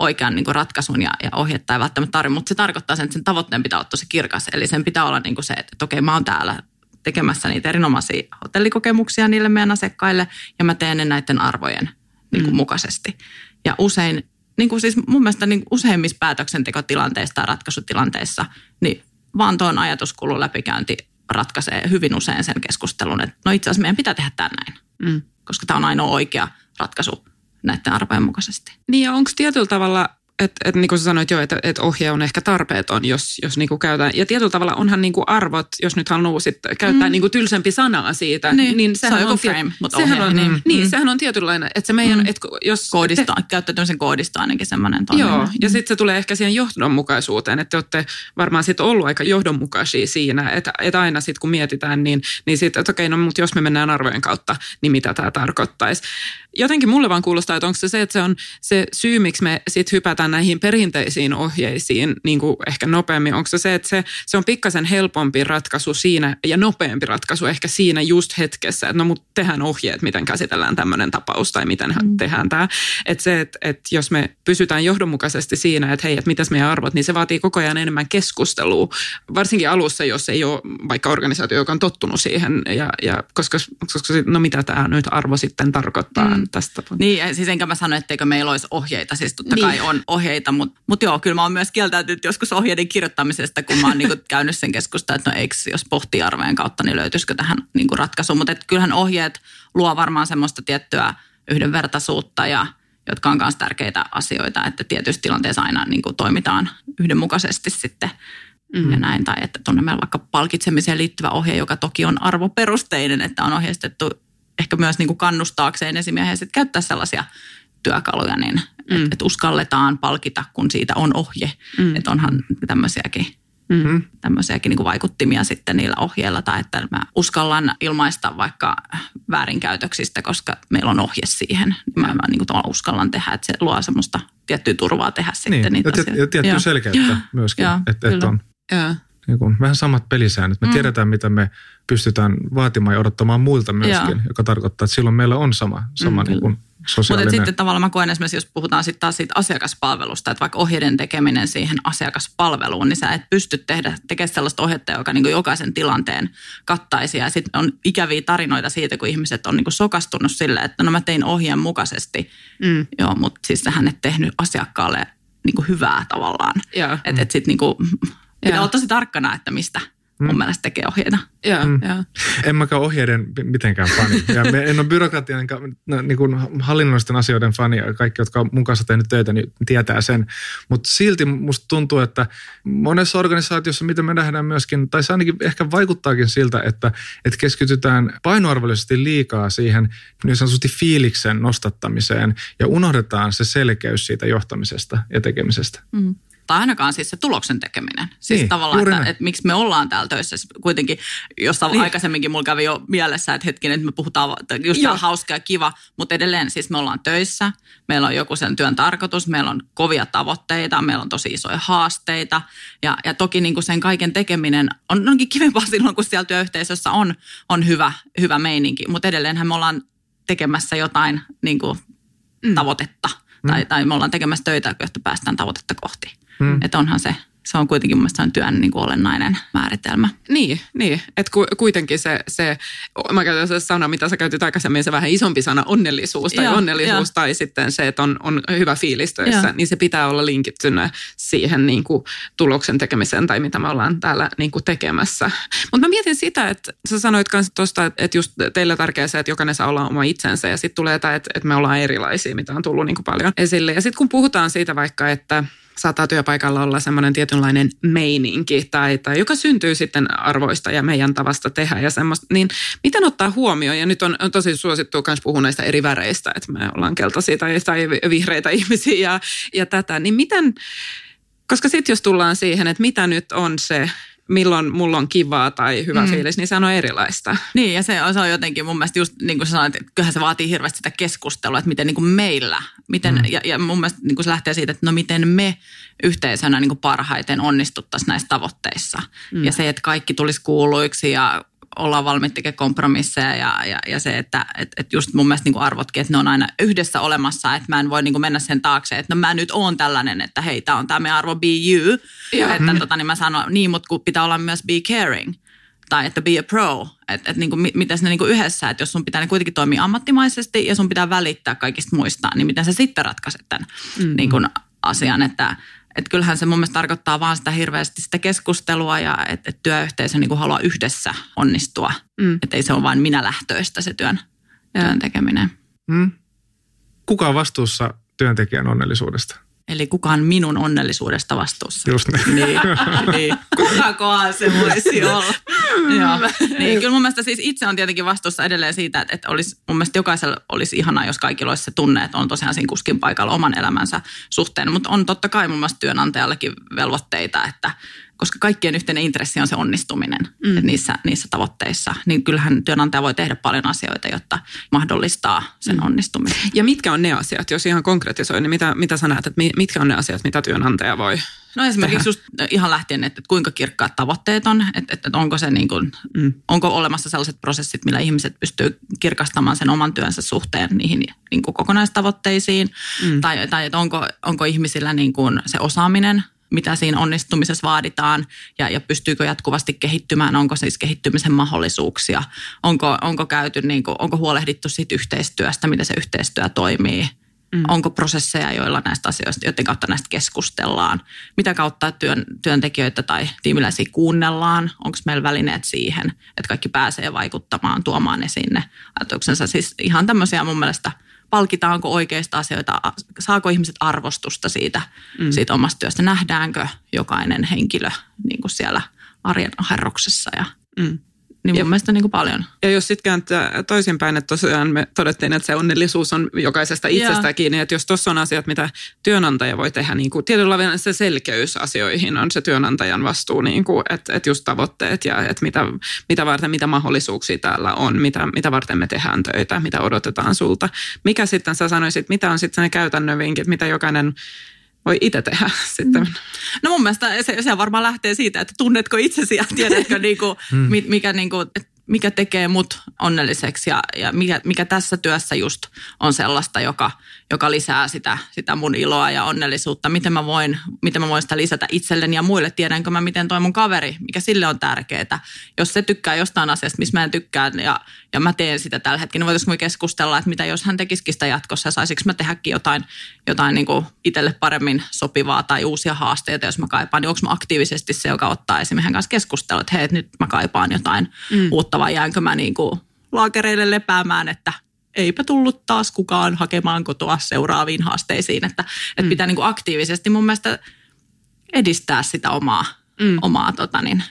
oikean niin kuin ratkaisun ja, ja ohjetta ei välttämättä tarvitse, mutta se tarkoittaa sen, että sen tavoitteen pitää olla tosi kirkas. Eli sen pitää olla niin kuin se, että, että okei, mä oon täällä tekemässä niitä erinomaisia hotellikokemuksia niille meidän asiakkaille ja mä teen ne näiden arvojen niin kuin mm. mukaisesti. Ja usein, niin kuin siis mun mielestä niin useimmissa päätöksentekotilanteissa tai ratkaisutilanteissa, niin vaan tuon ajatuskulun läpikäynti ratkaisee hyvin usein sen keskustelun, että no itse asiassa meidän pitää tehdä tämä näin, mm. koska tämä on ainoa oikea ratkaisu näiden arvojen mukaisesti. Niin ja onko tietyllä tavalla että et, niin kuin sä sanoit jo, että et ohje on ehkä tarpeeton, jos, jos niin kuin käytetään. Ja tietyllä tavalla onhan niin kuin arvot, jos nyt haluaa sitten käyttää mm. niin kuin tylsempi sanaa siitä. Niin, niin sehän se on, on frame, mutta sehän ohje. on, niin, mm. niin, sehän on tietynlainen, että se meidän, mm. että jos... Koodista, te, käyttäytymisen koodista ainakin semmoinen toiminta. Joo, ja sitten se tulee ehkä siihen johdonmukaisuuteen, että te olette varmaan sitten ollut aika johdonmukaisia siinä, että, että aina sitten kun mietitään, niin, niin sitten, että okei, no mutta jos me mennään arvojen kautta, niin mitä tämä tarkoittaisi jotenkin mulle vaan kuulostaa, että onko se se, että se on se syy, miksi me sitten hypätään näihin perinteisiin ohjeisiin niin kuin ehkä nopeammin. Onko se se, että se, se on pikkasen helpompi ratkaisu siinä ja nopeampi ratkaisu ehkä siinä just hetkessä, että no mutta tehdään ohjeet, miten käsitellään tämmöinen tapaus tai miten mm. tehdään tämä. Että se, että, että jos me pysytään johdonmukaisesti siinä, että hei, että mitäs meidän arvot, niin se vaatii koko ajan enemmän keskustelua, varsinkin alussa, jos ei ole vaikka organisaatio, joka on tottunut siihen, ja, ja koska, koska no mitä tämä nyt arvo sitten tarkoittaa. Mm tästä. Niin, siis enkä mä sano, etteikö meillä olisi ohjeita. Siis totta niin. kai on ohjeita, mutta, mutta joo, kyllä mä oon myös kieltäytynyt joskus ohjeiden kirjoittamisesta, kun mä oon niin käynyt sen keskustelun, että no eikö, jos pohtii arvojen kautta, niin löytyisikö tähän niin ratkaisu. Mutta kyllähän ohjeet luo varmaan semmoista tiettyä yhdenvertaisuutta ja jotka on myös tärkeitä asioita, että tietyissä tilanteissa aina niin kuin toimitaan yhdenmukaisesti sitten mm. ja näin. Tai että tuonne meillä vaikka palkitsemiseen liittyvä ohje, joka toki on arvoperusteinen, että on ohjeistettu ehkä myös niin kuin kannustaakseen esimiehiä sitten käyttää sellaisia työkaluja, niin mm. että et uskalletaan palkita, kun siitä on ohje. Mm. Että onhan tämmöisiäkin, mm. tämmöisiäkin niin kuin vaikuttimia sitten niillä ohjeilla, tai että mä uskallan ilmaista vaikka väärinkäytöksistä, koska meillä on ohje siihen. Mä, mä niin kuin uskallan tehdä, että se luo semmoista tiettyä turvaa tehdä sitten niin, niitä ja, ja tiettyä selkeyttä myöskin, että, että on. Ja niin kuin, vähän samat pelisäännöt. Me mm. tiedetään, mitä me pystytään vaatimaan ja odottamaan muilta myöskin, Joo. joka tarkoittaa, että silloin meillä on sama, sama mm, niin kuin sosiaalinen. Mutta sitten tavallaan mä koen esimerkiksi, jos puhutaan sitten taas siitä asiakaspalvelusta, että vaikka ohjeiden tekeminen siihen asiakaspalveluun, niin sä et pysty tehdä, tekemään sellaista ohjetta, joka niin kuin jokaisen tilanteen kattaisi. Ja sitten on ikäviä tarinoita siitä, kun ihmiset on niin kuin sokastunut sille, että no mä tein ohjeen mukaisesti, mm. joo, mutta siis sähän et tehnyt asiakkaalle niin kuin hyvää tavallaan. Että et sitten niin kuin, Pitää olla tosi tarkkana, että mistä mun mm. mielestä tekee ohjeita. Joo, mm. joo. En mäkään ohjeiden mitenkään fani. Ja me, en ole byrokratian, no, niin kuin hallinnollisten asioiden fani. Kaikki, jotka on mun kanssa tehnyt töitä, niin tietää sen. Mutta silti musta tuntuu, että monessa organisaatiossa, mitä me nähdään myöskin, tai se ainakin ehkä vaikuttaakin siltä, että, että keskitytään painoarvollisesti liikaa siihen niin sanotusti fiiliksen nostattamiseen ja unohdetaan se selkeys siitä johtamisesta ja tekemisestä. Mm tai ainakaan siis se tuloksen tekeminen. Siis niin, tavallaan, että, että miksi me ollaan täällä töissä. Kuitenkin jossain niin. aikaisemminkin mulla kävi jo mielessä, että hetken, että me puhutaan just hauska ja kiva, mutta edelleen siis me ollaan töissä. Meillä on joku sen työn tarkoitus, meillä on kovia tavoitteita, meillä on tosi isoja haasteita. Ja, ja toki niin kuin sen kaiken tekeminen on onkin kivempaa silloin, kun siellä työyhteisössä on, on hyvä, hyvä meininki. Mutta edelleenhän me ollaan tekemässä jotain niin kuin, mm. tavoitetta – Tai, tai me ollaan tekemässä töitä, jotta päästään tavoitetta kohti. Mm. Että onhan se, se on kuitenkin mun mielestä työn niin kuin olennainen määritelmä. Niin, niin. että ku, kuitenkin se, se, mä käytän se sana, mitä sä käytit aikaisemmin, se vähän isompi sana, onnellisuus tai Joo, onnellisuus joo. tai sitten se, että on, on hyvä fiilis töissä, niin se pitää olla linkittynä siihen niin kuin tuloksen tekemiseen tai mitä me ollaan täällä niin kuin tekemässä. Mutta mä mietin sitä, että sä sanoit myös tuosta, että, just teille tärkeää se, että jokainen saa olla oma itsensä ja sitten tulee tämä, että, että me ollaan erilaisia, mitä on tullut niin kuin paljon esille. Ja sitten kun puhutaan siitä vaikka, että saattaa työpaikalla olla semmoinen tietynlainen meininki tai, tai joka syntyy sitten arvoista ja meidän tavasta tehdä ja semmoista, niin miten ottaa huomioon, ja nyt on, on tosi suosittu myös puhua näistä eri väreistä, että me ollaan keltaisia tai, tai vihreitä ihmisiä ja, ja tätä, niin miten, koska sitten jos tullaan siihen, että mitä nyt on se, milloin mulla on kivaa tai hyvä mm. fiilis, niin se on erilaista. Niin, ja se, se on jotenkin mun mielestä just niin kuin sanoit, että kyllähän se vaatii hirveästi sitä keskustelua, että miten niin kuin meillä, miten, mm. ja, ja mun mielestä niin kuin se lähtee siitä, että no miten me yhteisönä niin kuin parhaiten onnistuttaisiin näissä tavoitteissa. Mm. Ja se, että kaikki tulisi kuuluiksi ja ollaan valmiit tekemään kompromisseja ja, ja, ja se, että et, et just mun mielestä niin kuin arvotkin, että ne on aina yhdessä olemassa, että mä en voi niin kuin mennä sen taakse, että no mä nyt oon tällainen, että hei, tää on tämä meidän arvo be you, Joo. että tota, niin mä sanon, niin, mutta kun pitää olla myös be caring tai että be a pro, että et mi- miten ne niinku yhdessä, että jos sun pitää ne kuitenkin toimia ammattimaisesti ja sun pitää välittää kaikista muista, niin miten sä sitten ratkaiset tämän mm-hmm. niinku, asian, että et kyllähän se mun mielestä tarkoittaa vaan sitä hirveästi sitä keskustelua ja että et työyhteisö niinku haluaa yhdessä onnistua, mm. että ei se ole vain minä lähtöistä se työn, työn tekeminen. Mm. Kuka on vastuussa työntekijän onnellisuudesta? Eli kuka on minun onnellisuudesta vastuussa? Just niin. Niin, niin. Kukakohan se voisi olla? Joo. Niin, kyllä mun mielestä siis itse on tietenkin vastuussa edelleen siitä, että, että olisi, mun mielestä jokaisella olisi ihanaa, jos kaikilla olisi se tunne, että on tosiaan siinä kuskin paikalla oman elämänsä suhteen. Mutta on totta kai mun mielestä työnantajallekin velvoitteita, että koska kaikkien yhteinen intressi on se onnistuminen mm. niissä, niissä tavoitteissa, niin kyllähän työnantaja voi tehdä paljon asioita, jotta mahdollistaa sen onnistumisen. Ja mitkä on ne asiat, jos ihan konkretisoi, niin mitä, mitä sä näet, että mi- mitkä on ne asiat, mitä työnantaja voi No esimerkiksi just ihan lähtien, että, että kuinka kirkkaat tavoitteet on, että, että onko, se niin kuin, mm. onko olemassa sellaiset prosessit, millä ihmiset pystyy kirkastamaan sen oman työnsä suhteen niihin niin kuin kokonaistavoitteisiin, mm. tai, tai että onko, onko ihmisillä niin kuin se osaaminen, mitä siinä onnistumisessa vaaditaan ja, ja pystyykö jatkuvasti kehittymään, onko siis kehittymisen mahdollisuuksia, onko, onko, käyty, niin kuin, onko huolehdittu siitä yhteistyöstä, miten se yhteistyö toimii, Mm. Onko prosesseja, joilla näistä asioista, joiden kautta näistä keskustellaan? Mitä kautta työn, työntekijöitä tai tiimiläisiä kuunnellaan? Onko meillä välineet siihen, että kaikki pääsee vaikuttamaan, tuomaan ne sinne ajatuksensa? Siis ihan tämmöisiä mun mielestä, palkitaanko oikeista asioita, saako ihmiset arvostusta siitä, mm. siitä omasta työstä? Nähdäänkö jokainen henkilö niin kuin siellä arjen herroksessa ja mm. Niin mun ja, mielestä niin kuin paljon. Ja jos sitten kääntää toisinpäin, että tosiaan me todettiin, että se onnellisuus on jokaisesta itsestä kiinni, että jos tuossa on asiat, mitä työnantaja voi tehdä, niin kuin tietyllä tavalla se selkeys asioihin on se työnantajan vastuu, niin kuin, että, että just tavoitteet ja että mitä, mitä varten, mitä mahdollisuuksia täällä on, mitä, mitä varten me tehdään töitä, mitä odotetaan sulta. Mikä sitten sä sanoisit, mitä on sitten ne käytännön vinkit, mitä jokainen voi itse tehdä sitten? No mun mielestä se, se varmaan lähtee siitä, että tunnetko itsesi ja tiedätkö, niinku, mikä, niinku, mikä tekee mut onnelliseksi ja, ja mikä, mikä tässä työssä just on sellaista, joka, joka lisää sitä, sitä mun iloa ja onnellisuutta. Miten mä, voin, miten mä voin sitä lisätä itselleni ja muille. Tiedänkö mä, miten toi mun kaveri, mikä sille on tärkeää. Jos se tykkää jostain asiasta, missä mä en tykkää ja, ja mä teen sitä tällä hetkellä, niin voitaisiinko me keskustella, että mitä jos hän tekisikin sitä jatkossa ja saisinko mä tehdäkin jotain, jotain niin kuin itselle paremmin sopivaa tai uusia haasteita, jos mä kaipaan, niin onko mä aktiivisesti se, joka ottaa esimerkiksi kanssa keskustelua, että hei, nyt mä kaipaan jotain mm. uutta vai jäänkö mä niin kuin laakereille lepäämään, että eipä tullut taas kukaan hakemaan kotoa seuraaviin haasteisiin. Että, että mm. pitää niin kuin aktiivisesti mun mielestä edistää sitä omaa, mm. omaa tota niin,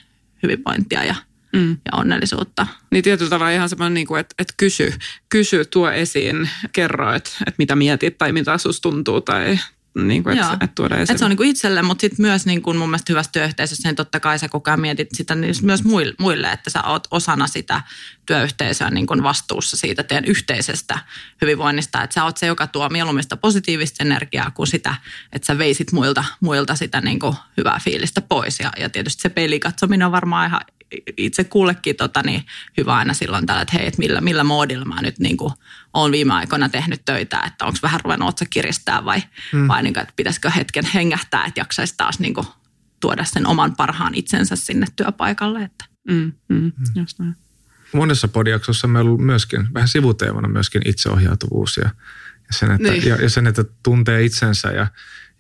hyvinvointia ja, mm. ja onnellisuutta. Niin tietyllä tavalla ihan semmoinen, niin kuin, että, että kysy, kysy, tuo esiin, kerro, että, että mitä mietit tai mitä susta tuntuu tai niin kuin, että, että tuoda esille. Et se on niin kuin itselle, mutta sitten myös niin kuin mun mielestä hyvässä työyhteisössä, niin totta kai sä koko ajan mietit sitä niin myös muille, että sä oot osana sitä työyhteisöä niin kuin vastuussa siitä teidän yhteisestä hyvinvoinnista. Että sä oot se, joka tuo mieluummin sitä positiivista energiaa kuin sitä, että sä veisit muilta, muilta sitä niin kuin hyvää fiilistä pois. Ja, ja tietysti se pelikatsominen on varmaan ihan itse kullekin tota, niin hyvä aina silloin tällä, että hei, että millä, millä moodilla mä nyt niin kuin, olen viime aikoina tehnyt töitä, että onko vähän ruvennut otsa kiristää vai, mm. vai niin kuin, että pitäisikö hetken hengähtää, että jaksaisi taas niin kuin, tuoda sen oman parhaan itsensä sinne työpaikalle. Että. Mm, mm, just näin. Monessa podiaksossa meillä on ollut myöskin vähän sivuteemana myöskin itseohjautuvuus ja, ja, sen, että, niin. ja, ja sen, että tuntee itsensä ja,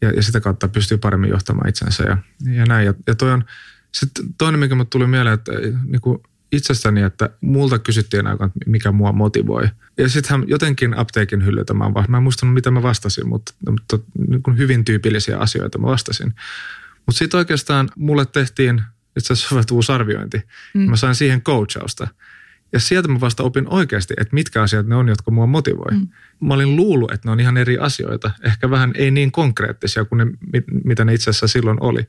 ja, ja sitä kautta pystyy paremmin johtamaan itsensä ja, ja näin. Ja, ja toi on sitten toinen, mikä mulle tuli mieleen, että niin kuin itsestäni, että multa kysyttiin aikaan, mikä mua motivoi. Ja sittenhän jotenkin apteekin hyllyltä mä, mä en muistanut, mitä mä vastasin, mutta, mutta niin kuin hyvin tyypillisiä asioita mä vastasin. Mutta sitten oikeastaan mulle tehtiin itse asiassa soveltuvuusarviointi. Mm. Mä sain siihen coachausta. Ja sieltä mä vasta opin oikeasti, että mitkä asiat ne on, jotka mua motivoi. Mm. Mä olin luullut, että ne on ihan eri asioita. Ehkä vähän ei niin konkreettisia kuin ne, mitä ne itse asiassa silloin oli.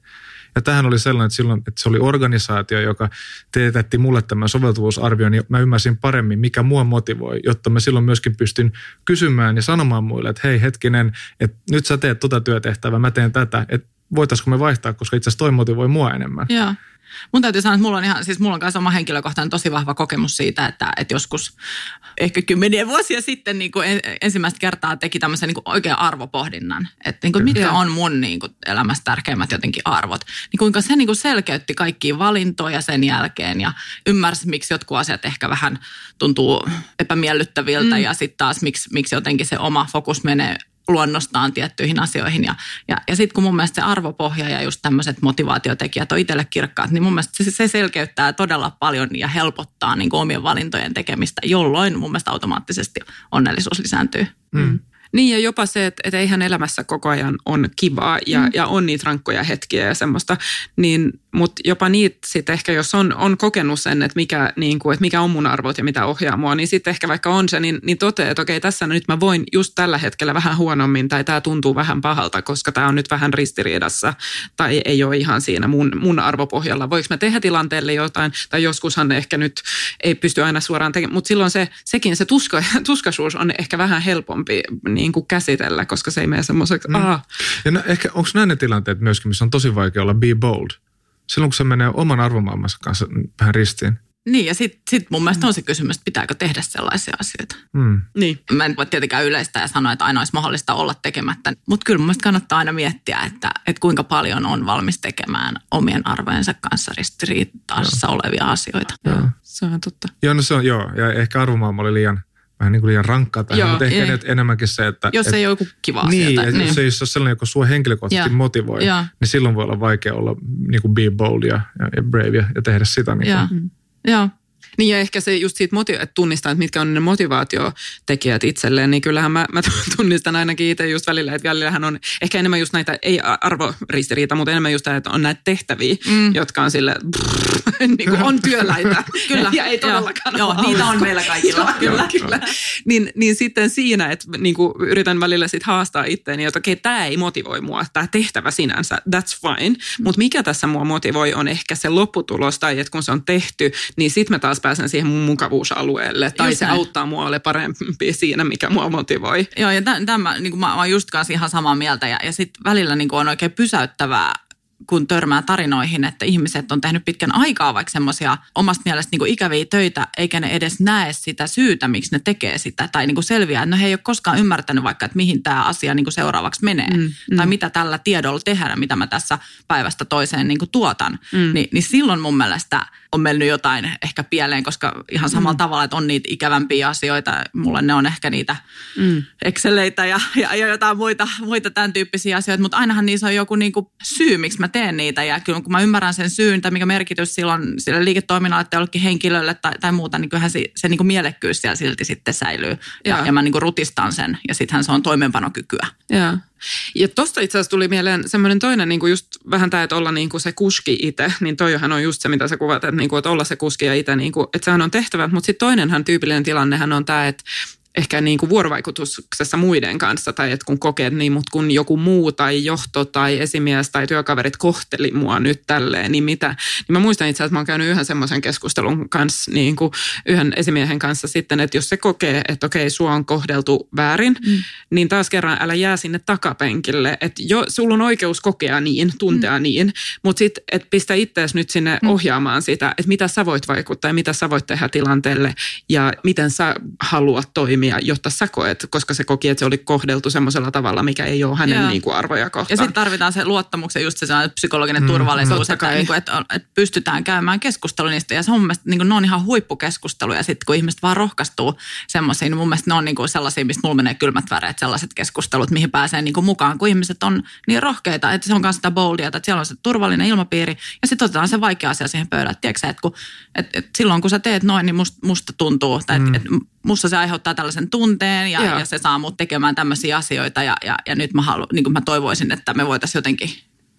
Ja tähän oli sellainen, että silloin, että se oli organisaatio, joka teetätti mulle tämän soveltuvuusarvion, niin mä ymmärsin paremmin, mikä mua motivoi, jotta mä silloin myöskin pystyn kysymään ja sanomaan muille, että hei hetkinen, että nyt sä teet tota työtehtävää, mä teen tätä, että voitaisiko me vaihtaa, koska itse asiassa toi motivoi mua enemmän. Joo. Mun täytyy sanoa, että mulla on ihan, siis mulla on myös oma henkilökohtainen tosi vahva kokemus siitä, että, että joskus ehkä kymmeniä vuosia sitten niin kuin ensimmäistä kertaa teki tämmöisen niin kuin oikean arvopohdinnan, että niin kuin mitkä on mun niin kuin elämässä tärkeimmät jotenkin arvot. Niin kuinka se niin kuin selkeytti kaikkia valintoja sen jälkeen ja ymmärsi, miksi jotkut asiat ehkä vähän tuntuu epämiellyttäviltä mm. ja sitten taas miksi, miksi jotenkin se oma fokus menee luonnostaan tiettyihin asioihin. Ja, ja, ja sitten kun mun mielestä se arvopohja ja just tämmöiset motivaatiotekijät on itselle kirkkaat, niin mun mielestä se, se selkeyttää todella paljon ja helpottaa niin kuin omien valintojen tekemistä, jolloin mun mielestä automaattisesti onnellisuus lisääntyy. Mm. Niin ja jopa se, että, että eihän elämässä koko ajan on kivaa ja, mm. ja on niitä rankkoja hetkiä ja semmoista, niin mutta jopa niitä sitten ehkä, jos on, on kokenut sen, että mikä, niin kuin, että mikä on mun arvot ja mitä ohjaa mua, niin sitten ehkä vaikka on se, niin, niin toteaa, että okei, tässä nyt mä voin just tällä hetkellä vähän huonommin tai tämä tuntuu vähän pahalta, koska tämä on nyt vähän ristiriidassa tai ei ole ihan siinä mun, mun arvopohjalla. Voiko mä tehdä tilanteelle jotain tai joskushan ehkä nyt ei pysty aina suoraan tekemään, mutta silloin se, sekin se tuska, tuskaisuus on ehkä vähän helpompi niin kuin käsitellä, koska se ei mene semmoiseksi, mm. Ja no, ehkä onko näin ne tilanteet myöskin, missä on tosi vaikea olla be bold? Silloin kun se menee oman arvomaailmansa kanssa vähän ristiin. Niin, ja sitten sit mun mielestä on se kysymys, että pitääkö tehdä sellaisia asioita. Mm. Niin. Mä en voi tietenkään yleistää ja sanoa, että aina olisi mahdollista olla tekemättä. Mutta kyllä mun mielestä kannattaa aina miettiä, että, että kuinka paljon on valmis tekemään omien arvojensa kanssa ristiriitaassa olevia asioita. Joo. Se on totta. Joo, no se on, joo. Ja ehkä arvomaailma oli liian vähän niin kuin liian rankkaa tähän, Joo, mutta ehkä ei. enemmänkin se, että... Jos et, ei ole joku kiva niin, asia. Niin, jos ei ole sellainen, joka sua henkilökohtaisesti ja. motivoi, ja. niin silloin voi olla vaikea olla niin kuin be bold ja, ja brave ja, ja tehdä sitä. Niin. Joo. Niin ja ehkä se just siitä, motiv- että tunnistaa, että mitkä on ne motivaatiotekijät itselleen, niin kyllähän mä, mä tunnistan ainakin itse just välillä, että välillähän on ehkä enemmän just näitä, ei arvoristiriita, mutta enemmän just tämä, että on näitä tehtäviä, mm. jotka on sille niin kuin on työläitä. kyllä. Ja ei todellakaan Joo, niitä on meillä kaikilla. kyllä, kyllä. Niin, niin sitten siinä, että niin kuin yritän välillä sit haastaa itteeni, että okei, tämä ei motivoi mua, tämä tehtävä sinänsä, that's fine. Mutta mikä tässä mua motivoi on ehkä se lopputulos, tai että kun se on tehty, niin sitten mä taas pääsen siihen mun mukavuusalueelle. Tai just se näin. auttaa mua ole parempi siinä, mikä mua motivoi. Joo, ja tämä, niin mä, mä oon just kanssa ihan samaa mieltä. Ja, ja sitten välillä niin on oikein pysäyttävää kun törmää tarinoihin, että ihmiset on tehnyt pitkän aikaa vaikka semmoisia omasta mielestä niin kuin ikäviä töitä, eikä ne edes näe sitä syytä, miksi ne tekee sitä. Tai niin kuin selviää, että no he ei ole koskaan ymmärtänyt vaikka, että mihin tämä asia niin kuin seuraavaksi menee. Mm, mm. Tai mitä tällä tiedolla tehdään, mitä mä tässä päivästä toiseen niin kuin tuotan. Mm. Ni, niin silloin mun mielestä on mennyt jotain ehkä pieleen, koska ihan samalla mm. tavalla, että on niitä ikävämpiä asioita. Mulle ne on ehkä niitä mm. Exceleitä ja, ja, ja jotain muita, muita tämän tyyppisiä asioita, mutta ainahan niissä on joku niin kuin syy, miksi mä teen niitä. Ja kyllä kun mä ymmärrän sen syyn tai mikä merkitys silloin sille liiketoiminnalle tai jollekin henkilölle tai, tai muuta, niin kyllähän se, se niin kuin mielekkyys siellä silti sitten säilyy. Ja, ja mä niin kuin rutistan sen ja sittenhän se on toimeenpanokykyä. Ja, ja tuosta itse asiassa tuli mieleen semmoinen toinen, niin kuin just vähän tämä, että olla niin kuin se kuski itse, niin toihan on just se, mitä sä kuvat, että, niin kuin, että olla se kuski ja itse, niin kuin, että sehän on tehtävä, mutta sitten toinenhan tyypillinen tilannehan on tämä, että ehkä niin kuin vuorovaikutuksessa muiden kanssa tai että kun kokee, niin mut kun joku muu tai johto tai esimies tai työkaverit kohteli mua nyt tälleen, niin mitä, niin mä muistan itse asiassa, että mä oon käynyt yhden semmoisen keskustelun kanssa, niin kuin yhden esimiehen kanssa sitten, että jos se kokee, että okei, sua on kohdeltu väärin, mm. niin taas kerran älä jää sinne takapenkille, että jo, sulla on oikeus kokea niin, tuntea mm. niin, mutta sitten, että pistä itseäsi nyt sinne mm. ohjaamaan sitä, että mitä sä voit vaikuttaa ja mitä sä voit tehdä tilanteelle ja miten sä haluat toimia, jotta sä koet, koska se koki, että se oli kohdeltu semmoisella tavalla, mikä ei ole hänen niin kuin arvoja kohtaan. Ja sitten tarvitaan se luottamuksen, just se psykologinen mm, turvallisuus, että, niin kuin, että, että pystytään käymään keskustelua niistä. Ja se on mun mielestä, niin kuin, ne on ihan huippukeskusteluja. Sitten kun ihmiset vaan rohkaistuu semmoisiin, niin mun mielestä ne on niin kuin sellaisia, mistä mulla menee kylmät väreet, sellaiset keskustelut, mihin pääsee niin kuin mukaan, kun ihmiset on niin rohkeita, että se on myös sitä boldia, että siellä on se turvallinen ilmapiiri ja sitten otetaan se vaikea asia siihen pöydälle. Tiedätkö että, kun, että, että silloin kun sä teet noin, niin musta, musta tuntuu, tai mm. että, että musta se aiheuttaa tällaisen tunteen ja, ja se saa mut tekemään tämmöisiä asioita ja, ja, ja nyt mä, halu, niin mä toivoisin, että me voitaisiin jotenkin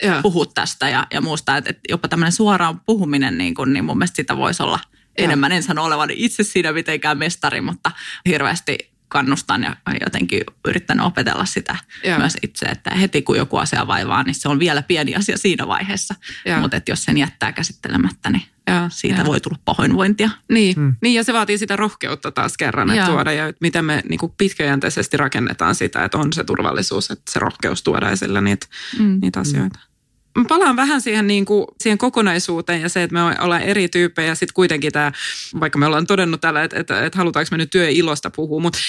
ja. puhua tästä ja, ja muusta, että, että jopa tämmöinen suoraan puhuminen, niin, kuin, niin mun mielestä sitä voisi olla enemmän. En sano olevan itse siinä mitenkään mestari, mutta hirveästi kannustan ja jotenkin yrittänyt opetella sitä ja. myös itse, että heti kun joku asia vaivaa, niin se on vielä pieni asia siinä vaiheessa. Mutta jos sen jättää käsittelemättä, niin ja, siitä ja. voi tulla pahoinvointia. Niin, hmm. niin, ja se vaatii sitä rohkeutta taas kerran, että tuoda ja että miten me niin kuin pitkäjänteisesti rakennetaan sitä, että on se turvallisuus, että se rohkeus tuoda esille niitä, hmm. niitä asioita. Hmm mä palaan vähän siihen, niin kuin, siihen kokonaisuuteen ja se, että me ollaan eri tyyppejä. Sitten kuitenkin tämä, vaikka me ollaan todennut täällä, että, että, että halutaanko me nyt työilosta puhua, mutta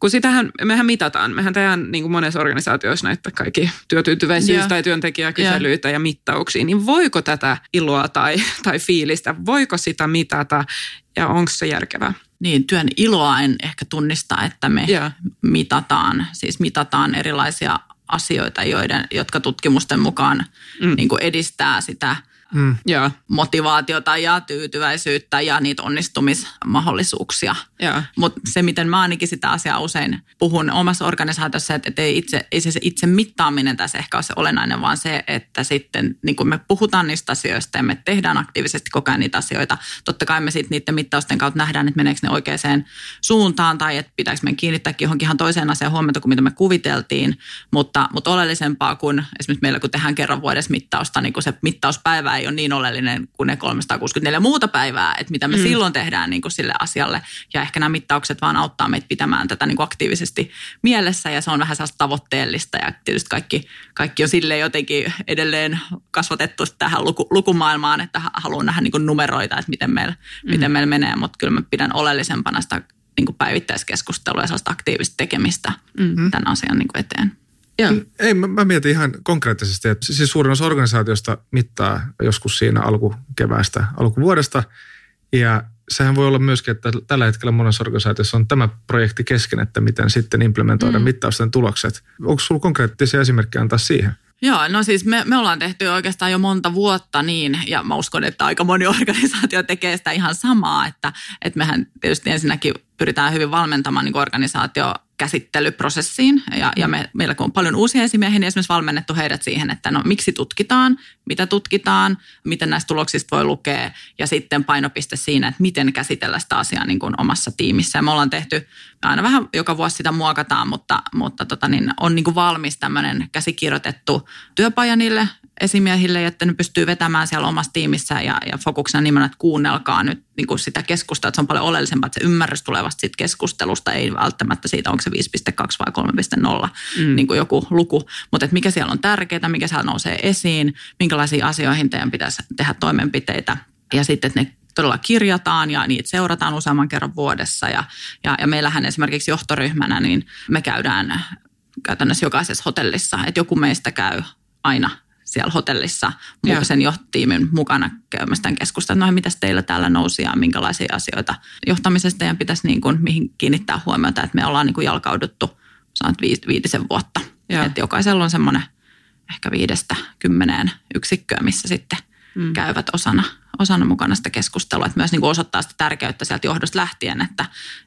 kun sitähän, mehän mitataan. Mehän tehdään niin kuin monessa organisaatioissa näitä kaikki työtyytyväisyys- yeah. tai työntekijäkyselyitä yeah. ja mittauksia, niin voiko tätä iloa tai, tai fiilistä, voiko sitä mitata ja onko se järkevää? Niin, työn iloa en ehkä tunnista, että me yeah. mitataan. Siis mitataan erilaisia asioita, joiden, jotka tutkimusten mukaan mm. niin kuin edistää sitä – mm. ja motivaatiota ja tyytyväisyyttä ja niitä onnistumismahdollisuuksia. Mutta se, miten mä ainakin sitä asiaa usein puhun omassa organisaatiossa, että ei, itse, ei se itse mittaaminen tässä ehkä ole se olennainen, vaan se, että sitten niin kun me puhutaan niistä asioista ja me tehdään aktiivisesti koko ajan niitä asioita. Totta kai me sitten niiden mittausten kautta nähdään, että meneekö ne oikeaan suuntaan tai että pitääkö me kiinnittää johonkin ihan toiseen asiaan huomiota kuin mitä me kuviteltiin. Mutta, mutta oleellisempaa kuin esimerkiksi meillä, kun tehdään kerran vuodessa mittausta, niin kun se mittauspäivä ei ole niin oleellinen kuin ne 364 muuta päivää, että mitä me mm. silloin tehdään niin kuin sille asialle. Ja ehkä nämä mittaukset vaan auttaa meitä pitämään tätä niin kuin aktiivisesti mielessä ja se on vähän sellaista tavoitteellista ja tietysti kaikki, kaikki on sille jotenkin edelleen kasvatettu tähän luku, lukumaailmaan, että haluan nähdä niin kuin numeroita, että miten meillä, mm. miten meillä menee, mutta kyllä mä pidän oleellisempana sitä niin kuin päivittäiskeskustelua ja sellaista aktiivista tekemistä mm-hmm. tämän asian niin kuin eteen. Joo. Ei, mä, mä mietin ihan konkreettisesti, että siis suurin osa organisaatiosta mittaa joskus siinä alkukeväästä, alkuvuodesta. Ja sehän voi olla myöskin, että tällä hetkellä monessa organisaatiossa on tämä projekti kesken, että miten sitten implementoida mm. mittausten tulokset. Onko sinulla konkreettisia esimerkkejä antaa siihen? Joo, no siis me, me ollaan tehty oikeastaan jo monta vuotta niin, ja mä uskon, että aika moni organisaatio tekee sitä ihan samaa, että, että mehän tietysti ensinnäkin pyritään hyvin valmentamaan niin organisaatio käsittelyprosessiin. Ja, ja me, meillä kun on paljon uusia esimiehiä, niin esimerkiksi valmennettu heidät siihen, että no miksi tutkitaan, mitä tutkitaan, miten näistä tuloksista voi lukea ja sitten painopiste siinä, että miten käsitellä sitä asiaa niin kuin omassa tiimissä. Ja me ollaan tehty, aina vähän joka vuosi sitä muokataan, mutta, mutta tota niin, on niin kuin valmis tämmöinen käsikirjoitettu työpaja niille esimiehille, että ne pystyy vetämään siellä omassa tiimissä ja, ja fokuksena nimenomaan, että kuunnelkaa nyt niin kuin sitä keskustelua, että se on paljon oleellisempaa, että se ymmärrys tulee vasta siitä keskustelusta, ei välttämättä siitä, onko se 5.2 vai 3.0 mm. niin kuin joku luku, mutta että mikä siellä on tärkeää, mikä siellä nousee esiin, minkälaisiin asioihin teidän pitäisi tehdä toimenpiteitä ja sitten, että ne todella kirjataan ja niitä seurataan useamman kerran vuodessa. Ja, ja, ja meillähän esimerkiksi johtoryhmänä, niin me käydään käytännössä jokaisessa hotellissa, että joku meistä käy aina siellä hotellissa ja. sen johtiimin mukana käymässä tämän keskustelun, no mitä teillä täällä nousi ja minkälaisia asioita johtamisesta teidän pitäisi niin kuin, mihin kiinnittää huomiota, että me ollaan niin kuin jalkauduttu sanot viitisen vuotta. Ja. Että jokaisella on semmoinen ehkä viidestä kymmeneen yksikköä, missä sitten mm. käyvät osana osana mukana sitä keskustelua, että myös niin kuin osoittaa sitä tärkeyttä sieltä johdosta lähtien, että,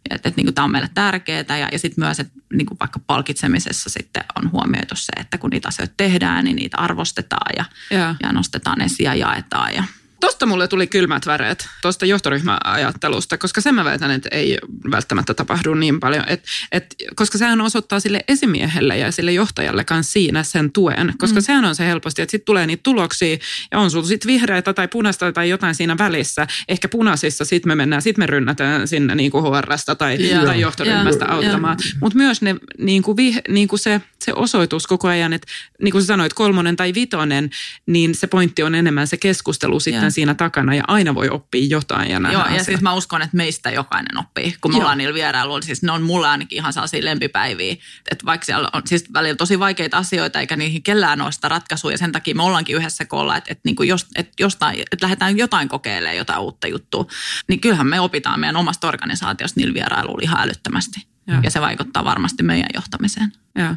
että, että niin kuin tämä on meille tärkeää ja, ja sitten myös, että niin kuin vaikka palkitsemisessa sitten on huomioitu se, että kun niitä asioita tehdään, niin niitä arvostetaan ja, ja. ja nostetaan esiin ja jaetaan ja Tosta mulle tuli kylmät väreet, tuosta johtoryhmäajattelusta, koska sen mä väitän, että ei välttämättä tapahdu niin paljon. Et, et, koska sehän osoittaa sille esimiehelle ja sille johtajalle kanssa siinä sen tuen, koska mm. sehän on se helposti, että sitten tulee niitä tuloksia ja on sulla sitten vihreätä tai punaista tai jotain siinä välissä. Ehkä punaisissa sitten me mennään, sitten me rynnätään sinne niin kuin HRsta tai, ja, tai johtoryhmästä ja, auttamaan. Mutta myös ne, niin kuin vih, niin kuin se, se osoitus koko ajan, että niin kuin sä sanoit, kolmonen tai vitonen, niin se pointti on enemmän se keskustelu sitten ja. siinä takana ja aina voi oppia jotain ja Joo, ja siis mä uskon, että meistä jokainen oppii, kun me Joo. ollaan niillä vierailuilla. Siis ne on mulle ainakin ihan sellaisia lempipäiviä, että vaikka siellä on siis välillä tosi vaikeita asioita, eikä niihin kellään ole sitä ratkaisua, ja sen takia me ollaankin yhdessä koolla, että, että, niin kuin jos, että, jostain, että lähdetään jotain kokeilemaan jotain uutta juttua, niin kyllähän me opitaan meidän omasta organisaatiosta niillä vierailuilla ihan älyttömästi. Ja. ja se vaikuttaa varmasti meidän johtamiseen. Ja.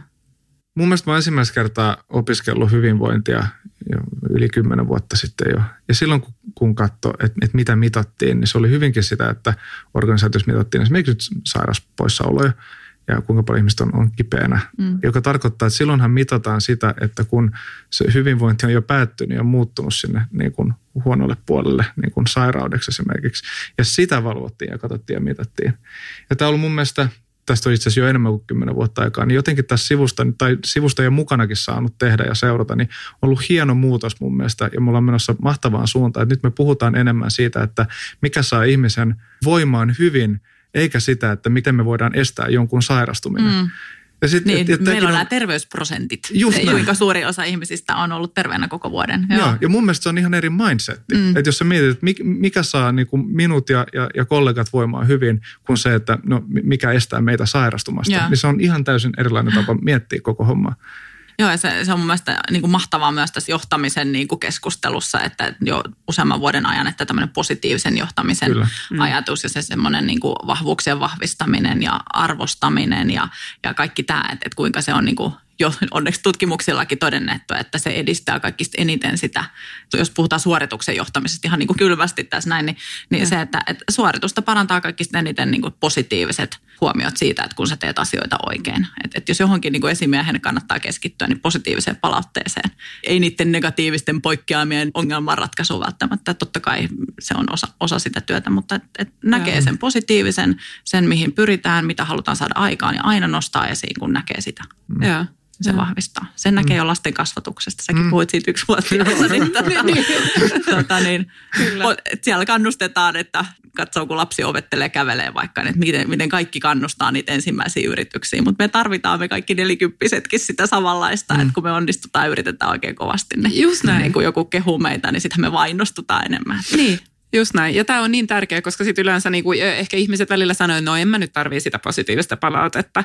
Mun mielestä mä oon ensimmäistä kertaa opiskellut hyvinvointia jo yli kymmenen vuotta sitten jo. Ja silloin kun, kun katsoi, että, että mitä mitattiin, niin se oli hyvinkin sitä, että organisaatiossa mitattiin esimerkiksi sairauspoissaoloja ja kuinka paljon ihmiset on, on kipeänä. Mm. Joka tarkoittaa, että silloinhan mitataan sitä, että kun se hyvinvointi on jo päättynyt ja muuttunut sinne niin kuin huonolle puolelle niin kuin sairaudeksi esimerkiksi. Ja sitä valvottiin ja katsottiin ja mitattiin. Ja tämä on ollut mun mielestä tästä on itse asiassa jo enemmän kuin kymmenen vuotta aikaa, niin jotenkin tässä sivusta, tai sivusta ja mukanakin saanut tehdä ja seurata, niin on ollut hieno muutos mun mielestä, ja mulla on menossa mahtavaan suuntaan, että nyt me puhutaan enemmän siitä, että mikä saa ihmisen voimaan hyvin, eikä sitä, että miten me voidaan estää jonkun sairastuminen. Mm. Ja sit, niin, et, et, meillä on nämä terveysprosentit, just kuinka suuri osa ihmisistä on ollut terveenä koko vuoden. Joo. Joo, ja mun mielestä se on ihan eri mindsetti. Mm. Että jos sä mietit, että mikä saa niin kuin minut ja, ja, ja kollegat voimaan hyvin, kuin se, että no, mikä estää meitä sairastumasta, Joo. niin se on ihan täysin erilainen tapa miettiä koko hommaa. Joo, ja se, se on mun mielestä niin kuin mahtavaa myös tässä johtamisen niin kuin keskustelussa, että jo useamman vuoden ajan, että tämmöinen positiivisen johtamisen Kyllä. Mm. ajatus ja se semmoinen niin kuin vahvuuksien vahvistaminen ja arvostaminen ja, ja kaikki tämä, että, että kuinka se on niin kuin jo onneksi tutkimuksillakin todennettu, että se edistää kaikista eniten sitä, jos puhutaan suorituksen johtamisesta ihan niin kuin kylmästi tässä näin, niin, niin se, että, että suoritusta parantaa kaikista eniten niin kuin positiiviset huomiot siitä, että kun sä teet asioita oikein. Että, että jos johonkin niin kuin esimiehen kannattaa keskittyä, niin positiiviseen palautteeseen. Ei niiden negatiivisten poikkeamien ongelmanratkaisu välttämättä. Totta kai se on osa, osa sitä työtä, mutta et, et näkee sen positiivisen, sen mihin pyritään, mitä halutaan saada aikaan ja aina nostaa esiin, kun näkee sitä. Mm. Yeah se mm. vahvistaa. Sen näkee mm. jo lasten kasvatuksesta. Säkin mm. puhuit siitä yksi vuotta. niin, niin, tota, niin, siellä kannustetaan, että katsoo, kun lapsi ovettelee kävelee vaikka, että miten, miten kaikki kannustaa niitä ensimmäisiä yrityksiä. Mutta me tarvitaan me kaikki nelikymppisetkin sitä samanlaista, mm. että kun me onnistutaan ja yritetään oikein kovasti, niin, Just näin. niin kun joku kehuu meitä, niin sitten me vainostutaan enemmän. Niin, Just näin. Ja tämä on niin tärkeä, koska sitten yleensä niin kuin, ehkä ihmiset välillä sanoo, että no en mä nyt tarvii sitä positiivista palautetta.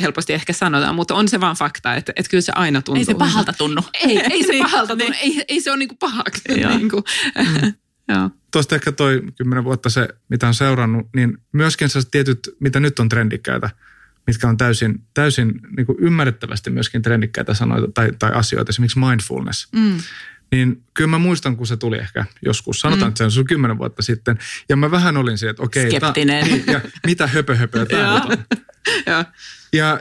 helposti ehkä sanotaan, mutta on se vaan fakta, että, että kyllä se aina tuntuu. Ei se pahalta tunnu. Ei, ei se niin, pahalta tunnu. Niin. Ei, ei se ole niin kuin pahaksi. Niin kuin. Mm. Joo. Tuosta ehkä toi kymmenen vuotta se, mitä on seurannut, niin myöskin se tietyt, mitä nyt on trendikkäitä, mitkä on täysin, täysin niin kuin ymmärrettävästi myöskin trendikkäitä sanoita tai, tai asioita, esimerkiksi mindfulness. Mm niin kyllä mä muistan, kun se tuli ehkä joskus, sanotaan, mm. että se on kymmenen vuotta sitten. Ja mä vähän olin se, että okei. Skeptinen. Ta, niin, ja mitä höpö höpö tämä on. ja. ja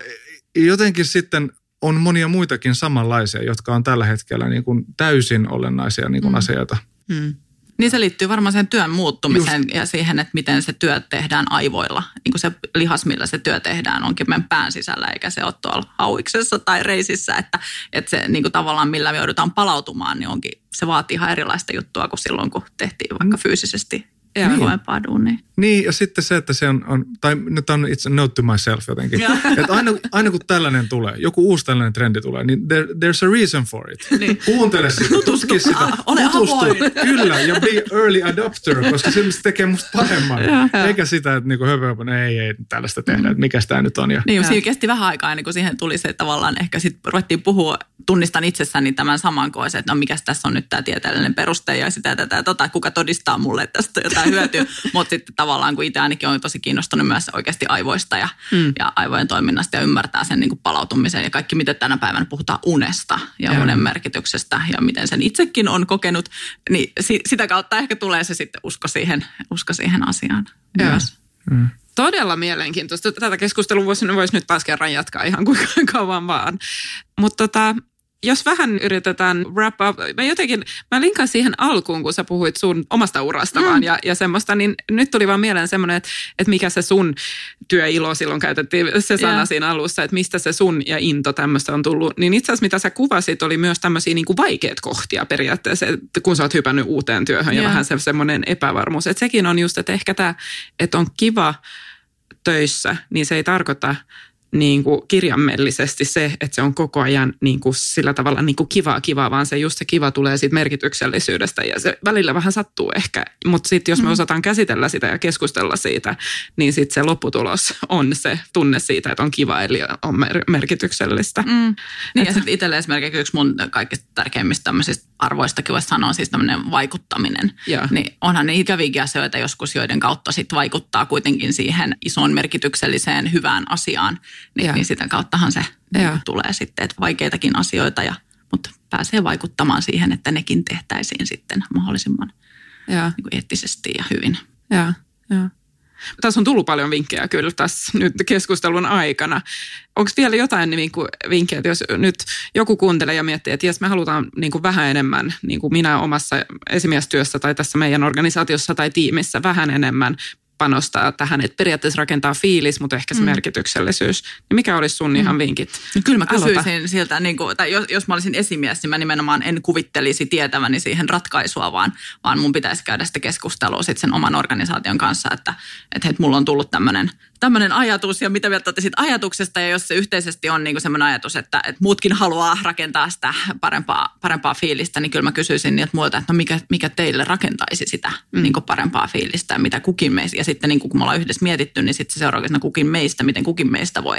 jotenkin sitten on monia muitakin samanlaisia, jotka on tällä hetkellä niin kuin täysin olennaisia niin kuin mm. asioita. Mm. Niin se liittyy varmaan sen työn muuttumiseen Just. ja siihen, että miten se työ tehdään aivoilla. Niin kuin se lihas, millä se työ tehdään, onkin meidän pään sisällä, eikä se ole tuolla hauiksessa tai reisissä. Että, että se niin kuin tavallaan, millä me joudutaan palautumaan, niin onkin, se vaatii ihan erilaista juttua kuin silloin, kun tehtiin vaikka fyysisesti ja niin. duunia. Niin, ja sitten se, että se on, on tai nyt on itse note to myself jotenkin. että aina, aina kun tällainen tulee, joku uusi tällainen trendi tulee, niin there, there's a reason for it. Niin. Kuuntele sitä, tutki sitä, ah, ole tutustu. Kyllä, ja be early adopter, koska se tekee musta paremman. Ja. Eikä sitä, että niinku höpö, höpö, ei, ei tällaista tehdä, että mikä tämä nyt on. Ja. Niin, siinä kesti vähän aikaa ennen kuin siihen tuli se tavallaan, ehkä sitten ruvettiin puhua, tunnistan itsessäni tämän saman koisen, että no mikä tässä on nyt tämä tieteellinen peruste ja sitä tätä, tota, kuka todistaa mulle, että tästä on jotain hyötyä. Mutta sitten tavallaan, kun itse ainakin on tosi kiinnostunut myös oikeasti aivoista ja, mm. ja aivojen toiminnasta ja ymmärtää sen niin kuin palautumisen ja kaikki, miten tänä päivänä puhutaan unesta ja, ja unen merkityksestä ja miten sen itsekin on kokenut, niin si, sitä kautta ehkä tulee se sitten usko siihen, usko siihen asiaan ja. myös. Mm. Todella mielenkiintoista. Tätä keskustelua voisi, voisi nyt taas kerran jatkaa ihan kuinka kauan vaan. Mutta tota, jos vähän yritetään wrap up, mä jotenkin, mä linkaan siihen alkuun, kun sä puhuit sun omasta urasta mm. vaan ja, ja semmoista, niin nyt tuli vaan mieleen semmoinen, että, että mikä se sun työilo silloin käytettiin se sana yeah. siinä alussa, että mistä se sun ja into tämmöistä on tullut. Niin itse asiassa mitä sä kuvasit oli myös tämmöisiä niin kuin vaikeat kohtia periaatteessa, että kun sä oot hypännyt uuteen työhön yeah. ja vähän se, semmoinen epävarmuus. Että sekin on just, että ehkä tämä, että on kiva töissä, niin se ei tarkoita niin kuin kirjaimellisesti se, että se on koko ajan niin kuin sillä tavalla niin kuin kivaa kivaa, vaan se just se kiva tulee siitä merkityksellisyydestä ja se välillä vähän sattuu ehkä, mutta sitten jos me mm. osataan käsitellä sitä ja keskustella siitä, niin sitten se lopputulos on se tunne siitä, että on kiva eli on mer- merkityksellistä. Mm. Niin ja sitten itselle esimerkiksi yksi mun kaikista tärkeimmistä tämmöisistä arvoistakin voisi sanoa siis tämmöinen vaikuttaminen. Ja. Niin onhan ne ikäviäkin asioita joskus, joiden kautta sitten vaikuttaa kuitenkin siihen isoon merkitykselliseen hyvään asiaan niin, niin sitä kauttahan se niin tulee sitten, että vaikeitakin asioita, ja, mutta pääsee vaikuttamaan siihen, että nekin tehtäisiin sitten mahdollisimman ja. Niin kuin eettisesti ja hyvin. Ja, ja. Tässä on tullut paljon vinkkejä kyllä tässä nyt keskustelun aikana. Onko vielä jotain niin kuin vinkkejä, että jos nyt joku kuuntelee ja miettii, että jos me halutaan niin kuin vähän enemmän, niin kuin minä omassa esimiestyössä tai tässä meidän organisaatiossa tai tiimissä vähän enemmän panostaa tähän, että periaatteessa rakentaa fiilis, mutta ehkä se mm. merkityksellisyys. Niin mikä olisi sun mm. ihan vinkit? No kyllä mä kysyisin Aloita. siltä, niin kuin, tai jos, jos mä olisin esimies, niin mä nimenomaan en kuvittelisi tietäväni siihen ratkaisua, vaan, vaan mun pitäisi käydä sitä keskustelua sit sen oman organisaation kanssa, että, että hei, mulla on tullut tämmöinen tämmöinen ajatus ja mitä mieltä olette siitä ajatuksesta ja jos se yhteisesti on niin semmoinen ajatus, että, että muutkin haluaa rakentaa sitä parempaa, parempaa fiilistä, niin kyllä mä kysyisin niiltä muilta, että no mikä, mikä teille rakentaisi sitä mm. niin parempaa fiilistä, mitä kukin meistä. Ja sitten niin kun me ollaan yhdessä mietitty, niin sitten se seuraavaksi kukin meistä, miten kukin meistä voi,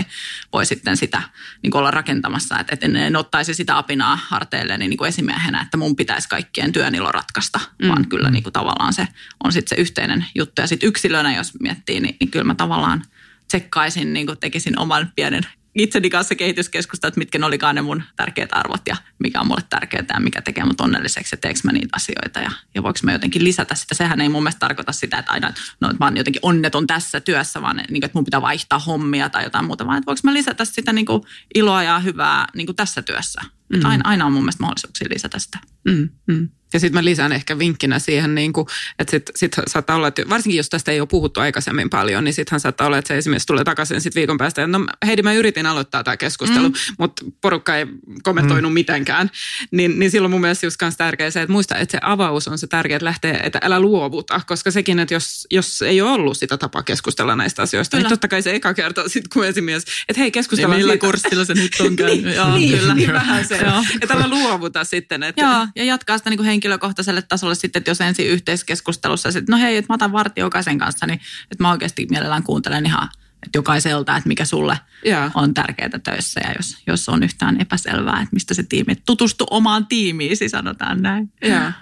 voi sitten sitä niin olla rakentamassa. Että, että en ottaisi sitä apinaa harteille niin, niin esimiehenä, että mun pitäisi kaikkien työn ilo ratkaista, mm. vaan kyllä niin kuin tavallaan se on sitten se yhteinen juttu. Ja sitten yksilönä, jos miettii, niin, niin kyllä mä tavallaan – tsekkaisin, niin kuin tekisin oman pienen itseni kanssa kehityskeskusta, että mitkä ne olikaan ne mun tärkeät arvot ja mikä on mulle tärkeää ja mikä tekee mut onnelliseksi ja teekö mä niitä asioita ja, ja voiko mä jotenkin lisätä sitä. Sehän ei mun mielestä tarkoita sitä, että aina no, että mä oon jotenkin onneton tässä työssä, vaan niin kuin, että mun pitää vaihtaa hommia tai jotain muuta, vaan että voiko mä lisätä sitä niin kuin iloa ja hyvää niin kuin tässä työssä. Mm. Aina, aina on mun mielestä mahdollisuuksia lisätä sitä. Mm, mm. Ja sitten mä lisään ehkä vinkkinä siihen, niin kuin, että sit, sit saattaa olla, että varsinkin jos tästä ei ole puhuttu aikaisemmin paljon, niin sittenhän saattaa olla, että se esimerkiksi tulee takaisin sit viikon päästä. Ja no Heidi, mä yritin aloittaa tämä keskustelu, mm. mutta porukka ei kommentoinut mm. mitenkään. Niin, niin silloin mun mielestä just myös tärkeää se, että muista, että se avaus on se tärkeä, että lähtee, että älä luovuta. Koska sekin, että jos, jos ei ole ollut sitä tapaa keskustella näistä asioista, niin kyllä. niin totta kai se eka kerta sitten kun esimies, että hei keskustellaan niin, millä kurssilla se nyt on käynyt. Niin, kyllä. Niin vähän se. Että älä luovuta sitten. Että... Joo, ja jatkaa sitä niin henkilökohtaiselle tasolle sitten, että jos ensin yhteiskeskustelussa, että no hei, että mä otan vartti jokaisen kanssa, niin että mä oikeasti mielellään kuuntelen ihan että jokaiselta, että mikä sulle yeah. on tärkeää töissä ja jos, jos on yhtään epäselvää, että mistä se tiimi, tutustu omaan tiimiisi, sanotaan näin. Yeah.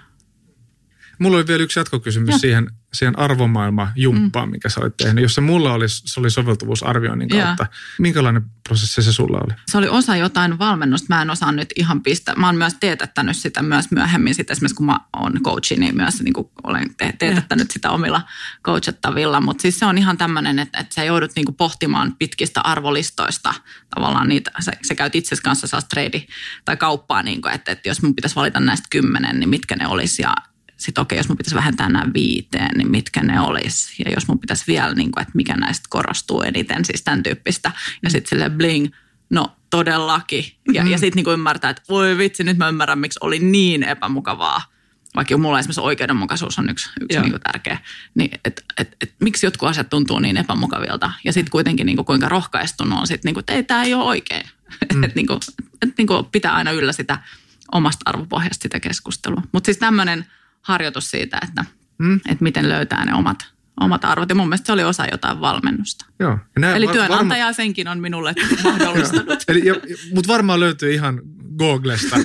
Mulla oli vielä yksi jatkokysymys ja. siihen, siihen arvomaailma jumppaan, mm. mikä sä olit tehnyt. Jos se mulla oli, se oli soveltuvuusarvioinnin kautta. Ja. Minkälainen prosessi se sulla oli? Se oli osa jotain valmennusta. Mä en osaa nyt ihan pistää. Mä oon myös teetättänyt sitä myös myöhemmin. Sitten esimerkiksi kun mä oon coachi, niin myös niin kuin olen te- teetättänyt ja. sitä omilla coachattavilla. Mutta siis se on ihan tämmöinen, että, että sä joudut niin kuin pohtimaan pitkistä arvolistoista tavallaan niitä. Sä, sä käyt itse kanssa saa trade tai kauppaa, niin kuin, että, että jos mun pitäisi valita näistä kymmenen, niin mitkä ne olisi. Ja sitten okei, okay, jos mun pitäisi vähentää nämä viiteen, niin mitkä ne olisi. Ja jos mun pitäisi vielä, niin kuin, että mikä näistä korostuu eniten, siis tämän tyyppistä. Ja sitten sille bling, no todellakin. Ja, mm-hmm. ja sitten niin ymmärtää, että voi vitsi, nyt mä ymmärrän, miksi oli niin epämukavaa. Vaikka mulla esimerkiksi oikeudenmukaisuus on yksi, yksi niin tärkeä. Niin, et, et, et, miksi jotkut asiat tuntuu niin epämukavilta. Ja sitten kuitenkin niin kuin, kuinka rohkaistunut on sitten, niin kuin, että ei, tämä ei ole oikein. Mm. että niin kuin, et, niin kuin, pitää aina yllä sitä omasta arvopohjasta sitä keskustelua. Mutta siis tämmöinen harjoitus siitä, että, mm. että miten löytää ne omat, omat arvot. Ja mun mielestä se oli osa jotain valmennusta. Joo. Ja Eli työnantaja varma... senkin on minulle mahdollistanut. Eli, ja, mutta varmaan löytyy ihan Googlesta.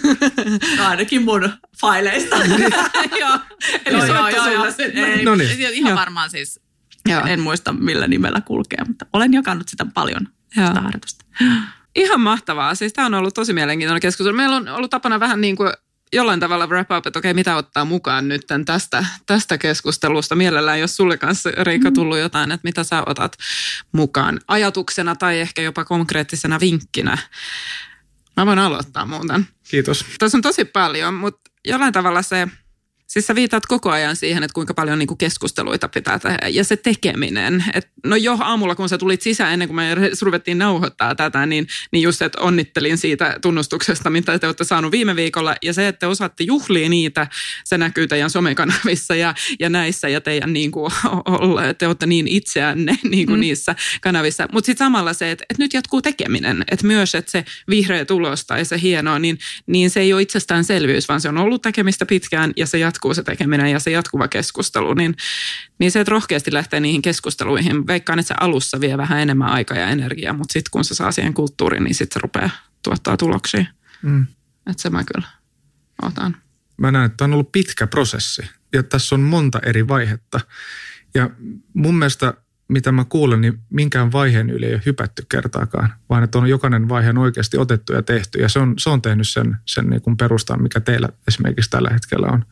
no ainakin mun faileista. joo. Eli joo, joo, joo, Ei, no niin. Ihan joo. varmaan siis, joo. en muista millä nimellä kulkee, mutta olen jakanut sitä paljon, joo. sitä harjoitusta. Ihan mahtavaa. Siis tämä on ollut tosi mielenkiintoinen keskustelu. Meillä on ollut tapana vähän niin kuin jollain tavalla wrap up, että okei, mitä ottaa mukaan nyt tästä, tästä keskustelusta. Mielellään, jos sulle kanssa, Riikka, tullut jotain, että mitä sä otat mukaan ajatuksena tai ehkä jopa konkreettisena vinkkinä. Mä voin aloittaa muuten. Kiitos. Tässä on tosi paljon, mutta jollain tavalla se Siis sä viitaat koko ajan siihen, että kuinka paljon niinku keskusteluita pitää tehdä. Ja se tekeminen. Et no jo aamulla, kun sä tulit sisään ennen kuin me ruvettiin nauhoittaa tätä, niin, niin just, että onnittelin siitä tunnustuksesta, mitä te olette saanut viime viikolla. Ja se, että te osaatte juhlia niitä, se näkyy teidän somekanavissa ja, ja näissä ja teidän niin kuin, te olette niin itseänne niin kuin mm. niissä kanavissa. Mutta sitten samalla se, että, että nyt jatkuu tekeminen. Että myös, että se vihreä tulos tai se hienoa, niin, niin se ei ole itsestäänselvyys, vaan se on ollut tekemistä pitkään ja se jatkuu jatkuu se tekeminen ja se jatkuva keskustelu, niin, niin se, että rohkeasti lähtee niihin keskusteluihin, veikkaan, että se alussa vie vähän enemmän aikaa ja energiaa, mutta sitten kun se saa siihen kulttuuriin, niin sitten se rupeaa tuottaa tuloksia. Mm. Että se mä kyllä otan. Mä näen, että on ollut pitkä prosessi ja tässä on monta eri vaihetta. Ja mun mielestä mitä mä kuulen, niin minkään vaiheen yli ei ole hypätty kertaakaan, vaan että on jokainen vaihe on oikeasti otettu ja tehty. Ja se on, se on tehnyt sen, sen niin kuin perustan, mikä teillä esimerkiksi tällä hetkellä on.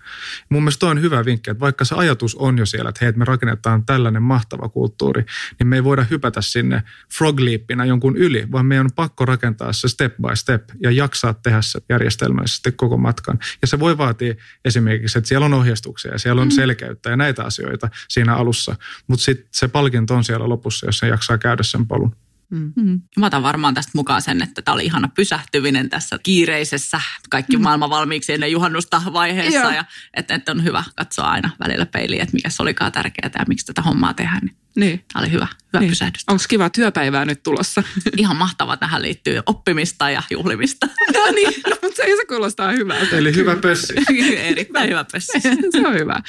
Mun mielestä toi on hyvä vinkki, että vaikka se ajatus on jo siellä, että hei, että me rakennetaan tällainen mahtava kulttuuri, niin me ei voida hypätä sinne frog leapinä jonkun yli, vaan meidän on pakko rakentaa se step by step ja jaksaa tehdä se järjestelmällisesti koko matkan. Ja se voi vaatia esimerkiksi, että siellä on ohjeistuksia ja siellä on mm. selkeyttä ja näitä asioita siinä alussa, mutta sitten se palkinto on siellä lopussa, jos se jaksaa käydä sen polun. Mm. mm. Mä otan varmaan tästä mukaan sen, että tämä oli ihana pysähtyminen tässä kiireisessä kaikki mm. maailman valmiiksi ennen juhannusta vaiheessa. Ja että, että on hyvä katsoa aina välillä peiliin, että mikä se olikaan tärkeää ja miksi tätä hommaa tehdään. Niin niin. Tämä oli hyvä, hyvä niin. pysähdys. Onko kiva työpäivää nyt tulossa? Ihan mahtavaa. Tähän liittyy oppimista ja juhlimista. no niin, no, mutta se, se kuulostaa hyvältä. Eli hyvä pössi. Erittäin hyvä pössi. se on hyvä.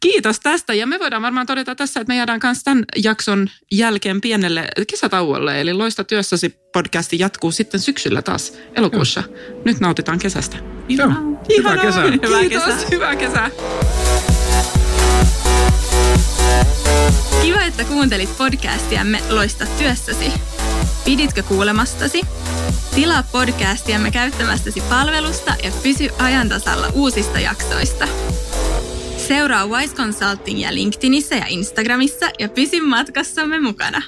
Kiitos tästä. Ja me voidaan varmaan todeta tässä, että me jäädään kanssa tämän jakson jälkeen pienelle kesätauolle. Eli Loista työssäsi podcasti jatkuu sitten syksyllä taas elokuussa. Joo. Nyt nautitaan kesästä. Joo. Hyvää kesää. Hyvää Kiitos. Kesä. Hyvää kesää. Kiva, että kuuntelit podcastiamme Loista työssäsi. Piditkö kuulemastasi? Tilaa podcastiamme käyttämästäsi palvelusta ja pysy ajantasalla uusista jaksoista. Seuraa Wise Consultingia LinkedInissä ja Instagramissa ja pysy matkassamme mukana.